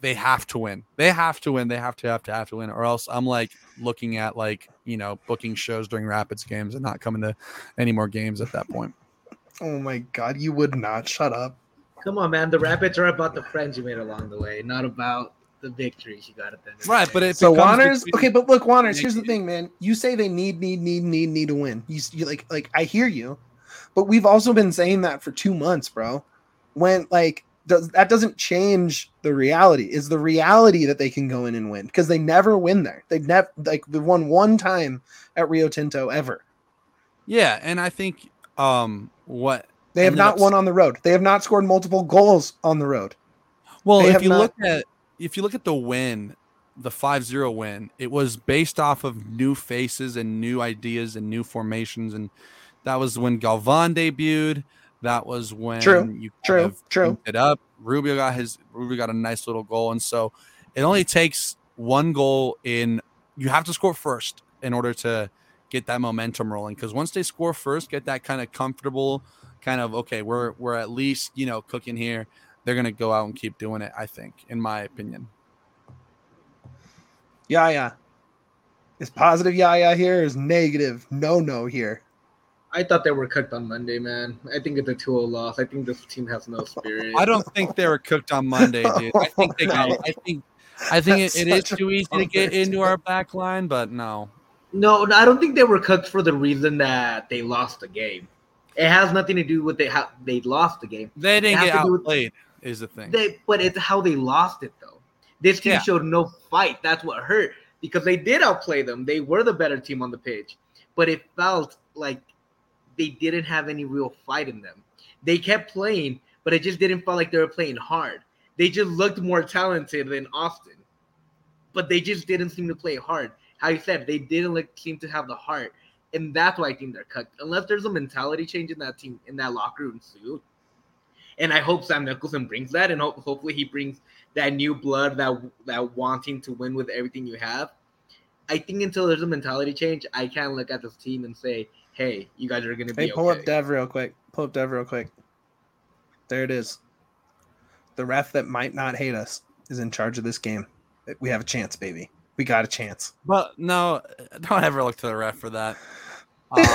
They have to win. They have to win. They have to have to have to win, or else I'm like looking at like you know booking shows during Rapids games and not coming to any more games at that point. Oh my God, you would not shut up. Come on, man. The Rapids are about the friends you made along the way, not about the victories you got at the end. of Right, day. but it So becomes Juaners, between- okay, but look, Juaners. Here's the thing, man. You say they need, need, need, need, need to win. You, s- you like, like I hear you, but we've also been saying that for two months, bro. When like does that doesn't change the reality? Is the reality that they can go in and win because they never win there. They've never like they won one time at Rio Tinto ever. Yeah, and I think um what They have not up- won on the road. They have not scored multiple goals on the road. Well, They if you not- look at if you look at the win, the 5-0 win, it was based off of new faces and new ideas and new formations and that was when Galvan debuted. That was when True, you true, true. it up. Rubio got his Rubio got a nice little goal and so it only takes one goal in you have to score first in order to get that momentum rolling because once they score first, get that kind of comfortable kind of okay, we're we're at least you know cooking here. They're gonna go out and keep doing it. I think, in my opinion. Yeah, yeah. Is positive yeah, yeah here? Or is negative no, no here? I thought they were cooked on Monday, man. I think it's a 2-0 loss. I think this team has no spirit. I don't think they were cooked on Monday, dude. I think they got. I think. I think it, it is too easy to get into our back line, but no. No, no, I don't think they were cooked for the reason that they lost the game. It has nothing to do with they how they lost the game. They didn't have get to do with- outplayed. Is the thing. They, but it's how they lost it though. This team Yeah. showed no fight. That's what hurt because they did outplay them. They were the better team on the pitch, but it felt like they didn't have any real fight in them. They kept playing, but it just didn't feel like they were playing hard. They just looked more talented than Austin, but they just didn't seem to play hard. How you said they didn't look, seem to have the heart, and that's why I think they're cut. Unless there's a mentality change in that team in that locker room suit, and I hope Sam Nicholson brings that, and hope, hopefully he brings that new blood, that that wanting to win with everything you have. I think until there's a mentality change, I can't look at this team and say, "Hey, you guys are going to be Hey, pull okay." up Dev real quick. Pull up Dev real quick. There it is. The ref that might not hate us is in charge of this game. We have a chance, baby. We got a chance. But no, don't ever look to the ref for that. Um,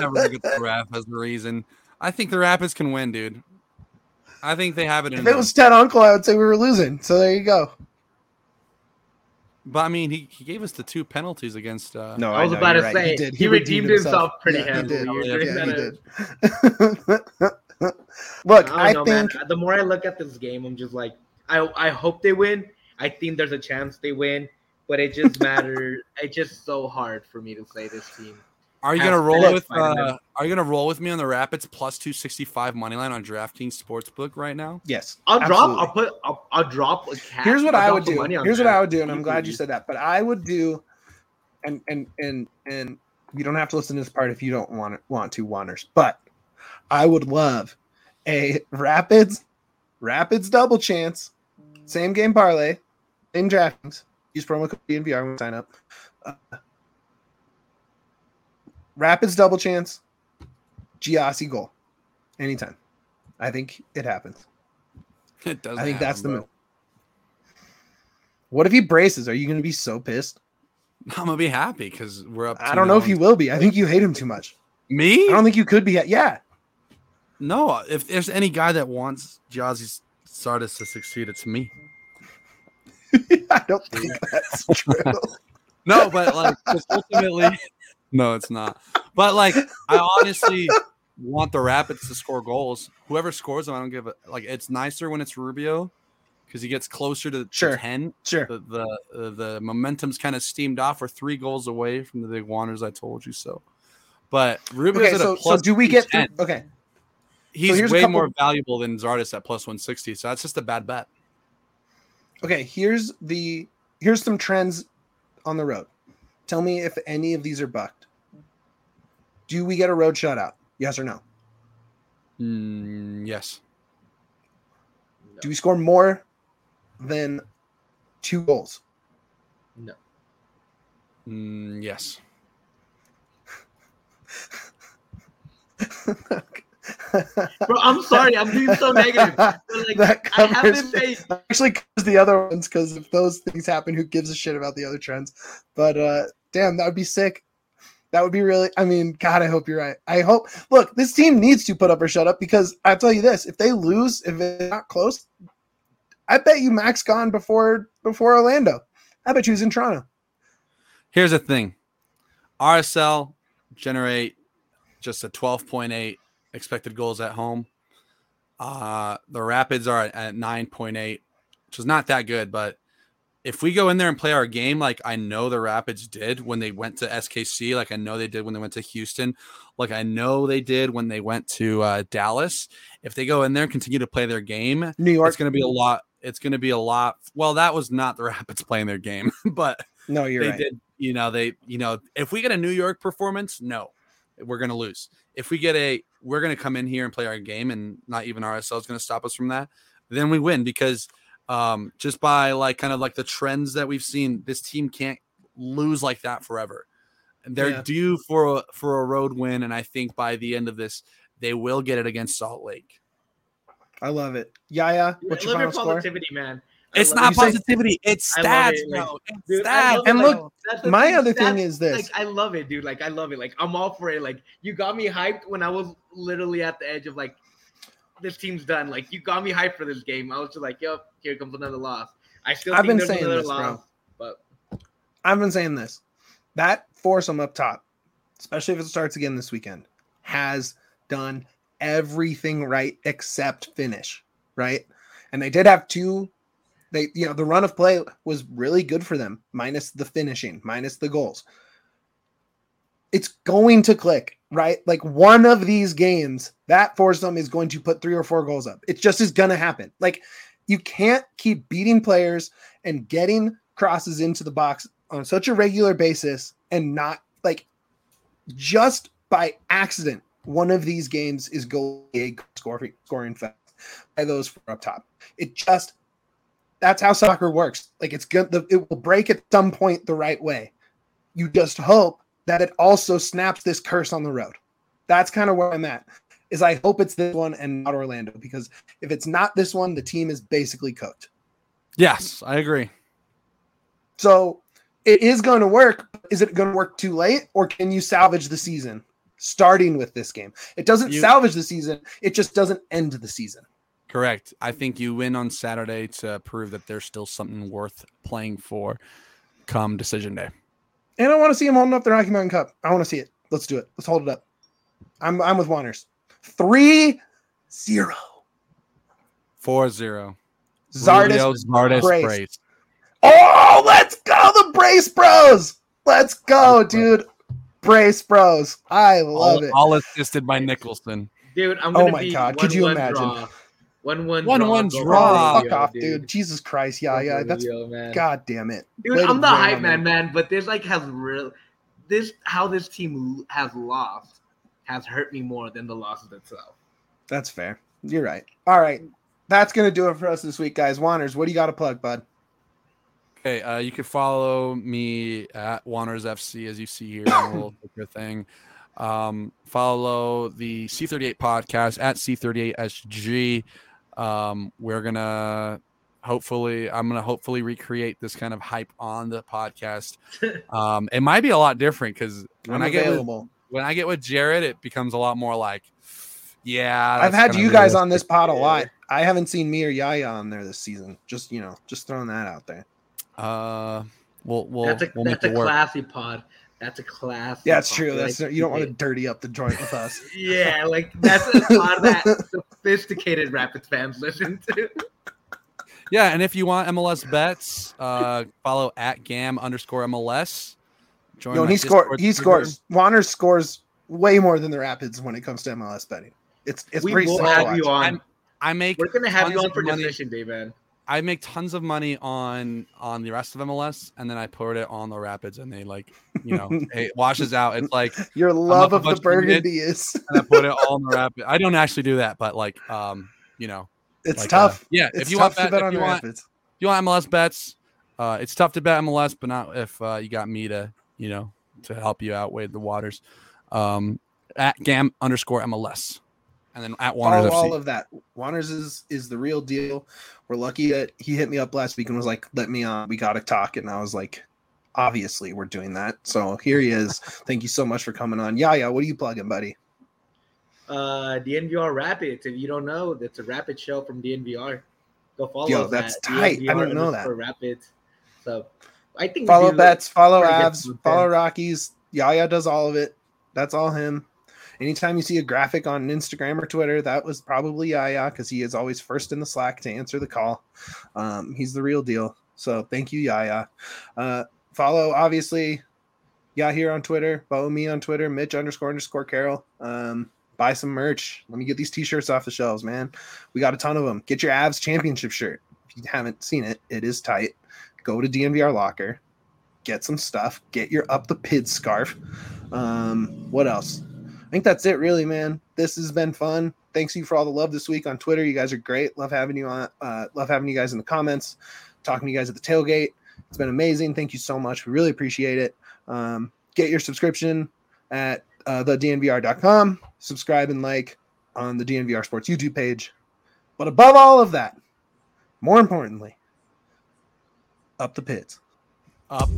never look at the ref as the reason. I think the Rapids can win, dude. I think they have it in if them. it was Ted Unkel, I would say we were losing. So there you go. But I mean, he, he gave us the two penalties against. Uh, No, I was know, about to right. say, he redeemed himself pretty Yeah, he did. You're Yeah, he did. Look, I I, know, think man. The more I look at this game, I'm just like, I I hope they win. I think there's a chance they win, but it just matters. it's just so hard for me to say this team. Are you gonna roll finished with? Uh, are you gonna roll with me on the Rapids plus two sixty five money line on DraftKings Sportsbook right now? yes. I'll absolutely. drop. I'll put. I'll, I'll drop. A cash. Here's what I'll I would do. money on Here's what that. I would do, and I'm glad you said that. But I would do, and and and and you don't have to listen to this part if you don't want it, want to, Juaners. But I would love a Rapids Rapids double chance, same game parlay in DraftKings. Use promo code DNVR when you sign up. Uh, Rapids double chance, Gyasi goal, anytime. I think it happens. It doesn't. I think that's the happen, move. What if he braces? Are you going to be so pissed? I'm gonna be happy because we're up. I don't know if you will be. I think you hate him too much. Me? I don't think you could be. Yeah. No, if there's any guy that wants Gyasi Zardes to succeed, it's me. I don't think that's true. No, but like ultimately, no, it's not. But like, I honestly want the Rapids to score goals. Whoever scores them, I don't give a like. It's nicer when it's Rubio because he gets closer to, Sure. ten. Sure. The the uh, the momentum's kind of steamed off. We're three goals away from the big Wanderers. I told you so. But Rubio's Okay, at so a plus. so do we get through? Okay, He's a way couple- more valuable than Zardes at plus one sixty. So that's just a bad bet. okay. Here's the here's some trends on the road. Tell me if any of these are bucked. Do we get a road shutout? Yes or no? Mm, yes. Do we score more than two goals? No. Mm, yes. Bro, I'm sorry. I'm being so negative. Like, That I haven't covers- made. actually covers the other ones because if those things happen, who gives a shit about the other trends? But uh damn, that would be sick. That would be really. I mean, God, I hope you're right. I hope. Look, this team needs to put up or shut up because I tell you this: if they lose, if it's not close, I bet you Max gone before before Orlando. I bet you he's in Toronto. Here's the thing RSL generate just a 12.8 expected goals at home. Uh, the Rapids are at, at 9.8, which is not that good. But if we go in there and play our game like I know the Rapids did when they went to SKC, like I know they did when they went to Houston, like I know they did when they went to uh, Dallas, if they go in there and continue to play their game, New York. it's going to be a lot. It's going to be a lot. Well, that was not the Rapids playing their game, but no, you're they right. did you know they you know if we get a new york performance no we're gonna lose if we get a we're gonna come in here and play our game and not even rsl is gonna stop us from that then we win because um just by like kind of like the trends that we've seen this team can't lose like that forever They're Yeah. due for a, for a road win, and I think by the end of this, they will get it against Salt Lake. I love it. Yaya, Dude, what's I your love your final score? positivity, man. I It's not You say- positivity; it's stats, it, like, bro. It's Dude, stats. love And it, look, like, My thing, other thing is this. Like, I love it, dude. Like, I love it. Like, I'm all for it. Like, you got me hyped when I was literally at the edge of like, this team's done. Like, you got me hyped for this game. I was just like, yep, here comes another loss. I still I've think been there's saying another this, bro. loss, but I've been saying this. That foursome up top, especially if it starts again this weekend, has done everything right except finish, right? And they did have two. They, you know, the run of play was really good for them, minus the finishing, minus the goals. It's going to click, right? Like one of these games, that foursome is going to put three or four goals up. It just is going to happen. Like you can't keep beating players and getting crosses into the box on such a regular basis and not like just by accident one of these games is going scoring scoring fest by those up top. It just that's how soccer works. Like it's good. The, it will break at some point the right way. You just hope that it also snaps this curse on the road. That's kind of where I'm at. Is I hope it's this one and not Orlando because if it's not this one, the team is basically cooked. Yes, I agree. So it is going to work. Is it going to work too late, or can you salvage the season starting with this game? It doesn't You- salvage the season. It just doesn't end the season. Correct. I think you win on Saturday to prove that there's still something worth playing for come decision day. And I want to see him holding up the Rocky Mountain Cup. I want to see it. Let's do it. Let's hold it up. I'm I'm with Juaners. Three zero. 4 0. Zardes. Zardes brace. brace. Oh, let's go, the Brace Bros. Let's go, dude. Brace Bros. I love All, it. all assisted by Nicholson. dude, I'm Oh gonna my be God, could you imagine? Draw. One one One- draw, one draw. For fuck off, Rio, dude. Jesus Christ. Yeah, yeah. That's Rio, man. God damn it. Dude, Way I'm the hype man, man. But this like has real this how this team has lost has hurt me more than the losses itself. That's fair. You're right. All right. That's going to do it for us this week, guys. Juaners, what do you got to plug, bud? Okay, uh, you can follow me at Juaners FC as you see here on the little picture thing. Um, follow the C38 podcast at C38SG. Um, we're gonna hopefully, I'm gonna hopefully recreate this kind of hype on the podcast. Um, it might be a lot different because when I'm I get with, when I get with Jared, it becomes a lot more like, yeah. I've had you guys on this pod a lot. I haven't seen me or Yaya on there this season. Just, you know, just throwing that out there. Uh, we'll we'll that's a we'll that's a it work. classy pod. That's a classy. Yeah, it's pod. true. That's Like, you don't want to dirty up the joint with us. Yeah, like that's a pod that sophisticated Rapids fans listen to. Yeah, and if you want MLS bets, uh, follow at gam underscore MLS. Join Yo, my he score he scores. Juaners scores way more than the Rapids when it comes to MLS betting. It's it's we pretty will have you watch. on. I make We're gonna have you tons on of for money. decision day, man. I make tons of money on on the rest of MLS, and then I put it on the Rapids, and they like you know it washes out. It's like Your love of the burgundy is and I put it all on the Rapids. I don't actually do that, but like um you know it's like, uh, tough. yeah, it's if you want to bet, if on you the want Rapids. if you want MLS bets, uh, it's tough to bet MLS, but not if uh, you got me to you know to help you out with the waters. Um, at gam underscore MLS, and then at Juaners Follow FC. all of that. Juaners is is the real deal. We're lucky that he hit me up last week and was like, "Let me on. We got to talk." And I was like, "Obviously, we're doing that." So here he is. Thank you so much for coming on. Yeah, yeah. What are you plugging, buddy? Uh, DNVR Rapids. If you don't know, that's a Rapid show from DNVR. Go follow Yo, that's at tight. I DNVR didn't know that. underscore Rapids. So I think Follow do- bets. Follow pretty good Avs. content. Follow Rockies. Yaya does all of it. That's all him. Anytime you see a graphic on Instagram or Twitter, that was probably Yaya because he is always first in the Slack to answer the call. Um, he's the real deal. So thank you, Yaya. Uh, follow obviously, yeah, here on Twitter. Follow me on Twitter, Mitch underscore underscore Carroll. Um, buy some merch. Let me get these t-shirts off the shelves, man. We got a ton of them. Get your Avs championship shirt. If you haven't seen it, it is tight. Go to DNVR locker, get some stuff, get your up the pid scarf. Um, what else? think that's it, really, man. This has been fun. Thanks you for all the love this week on Twitter. You guys are great. Love having you on. Uh, love having you guys in the comments, talking to you guys at the tailgate. It's been amazing. Thank you so much. We really appreciate it. Um, get your subscription at uh, thednvr.com. Subscribe and like on the DNVR Sports YouTube page. But above all of that, more importantly, up the Pids. Up.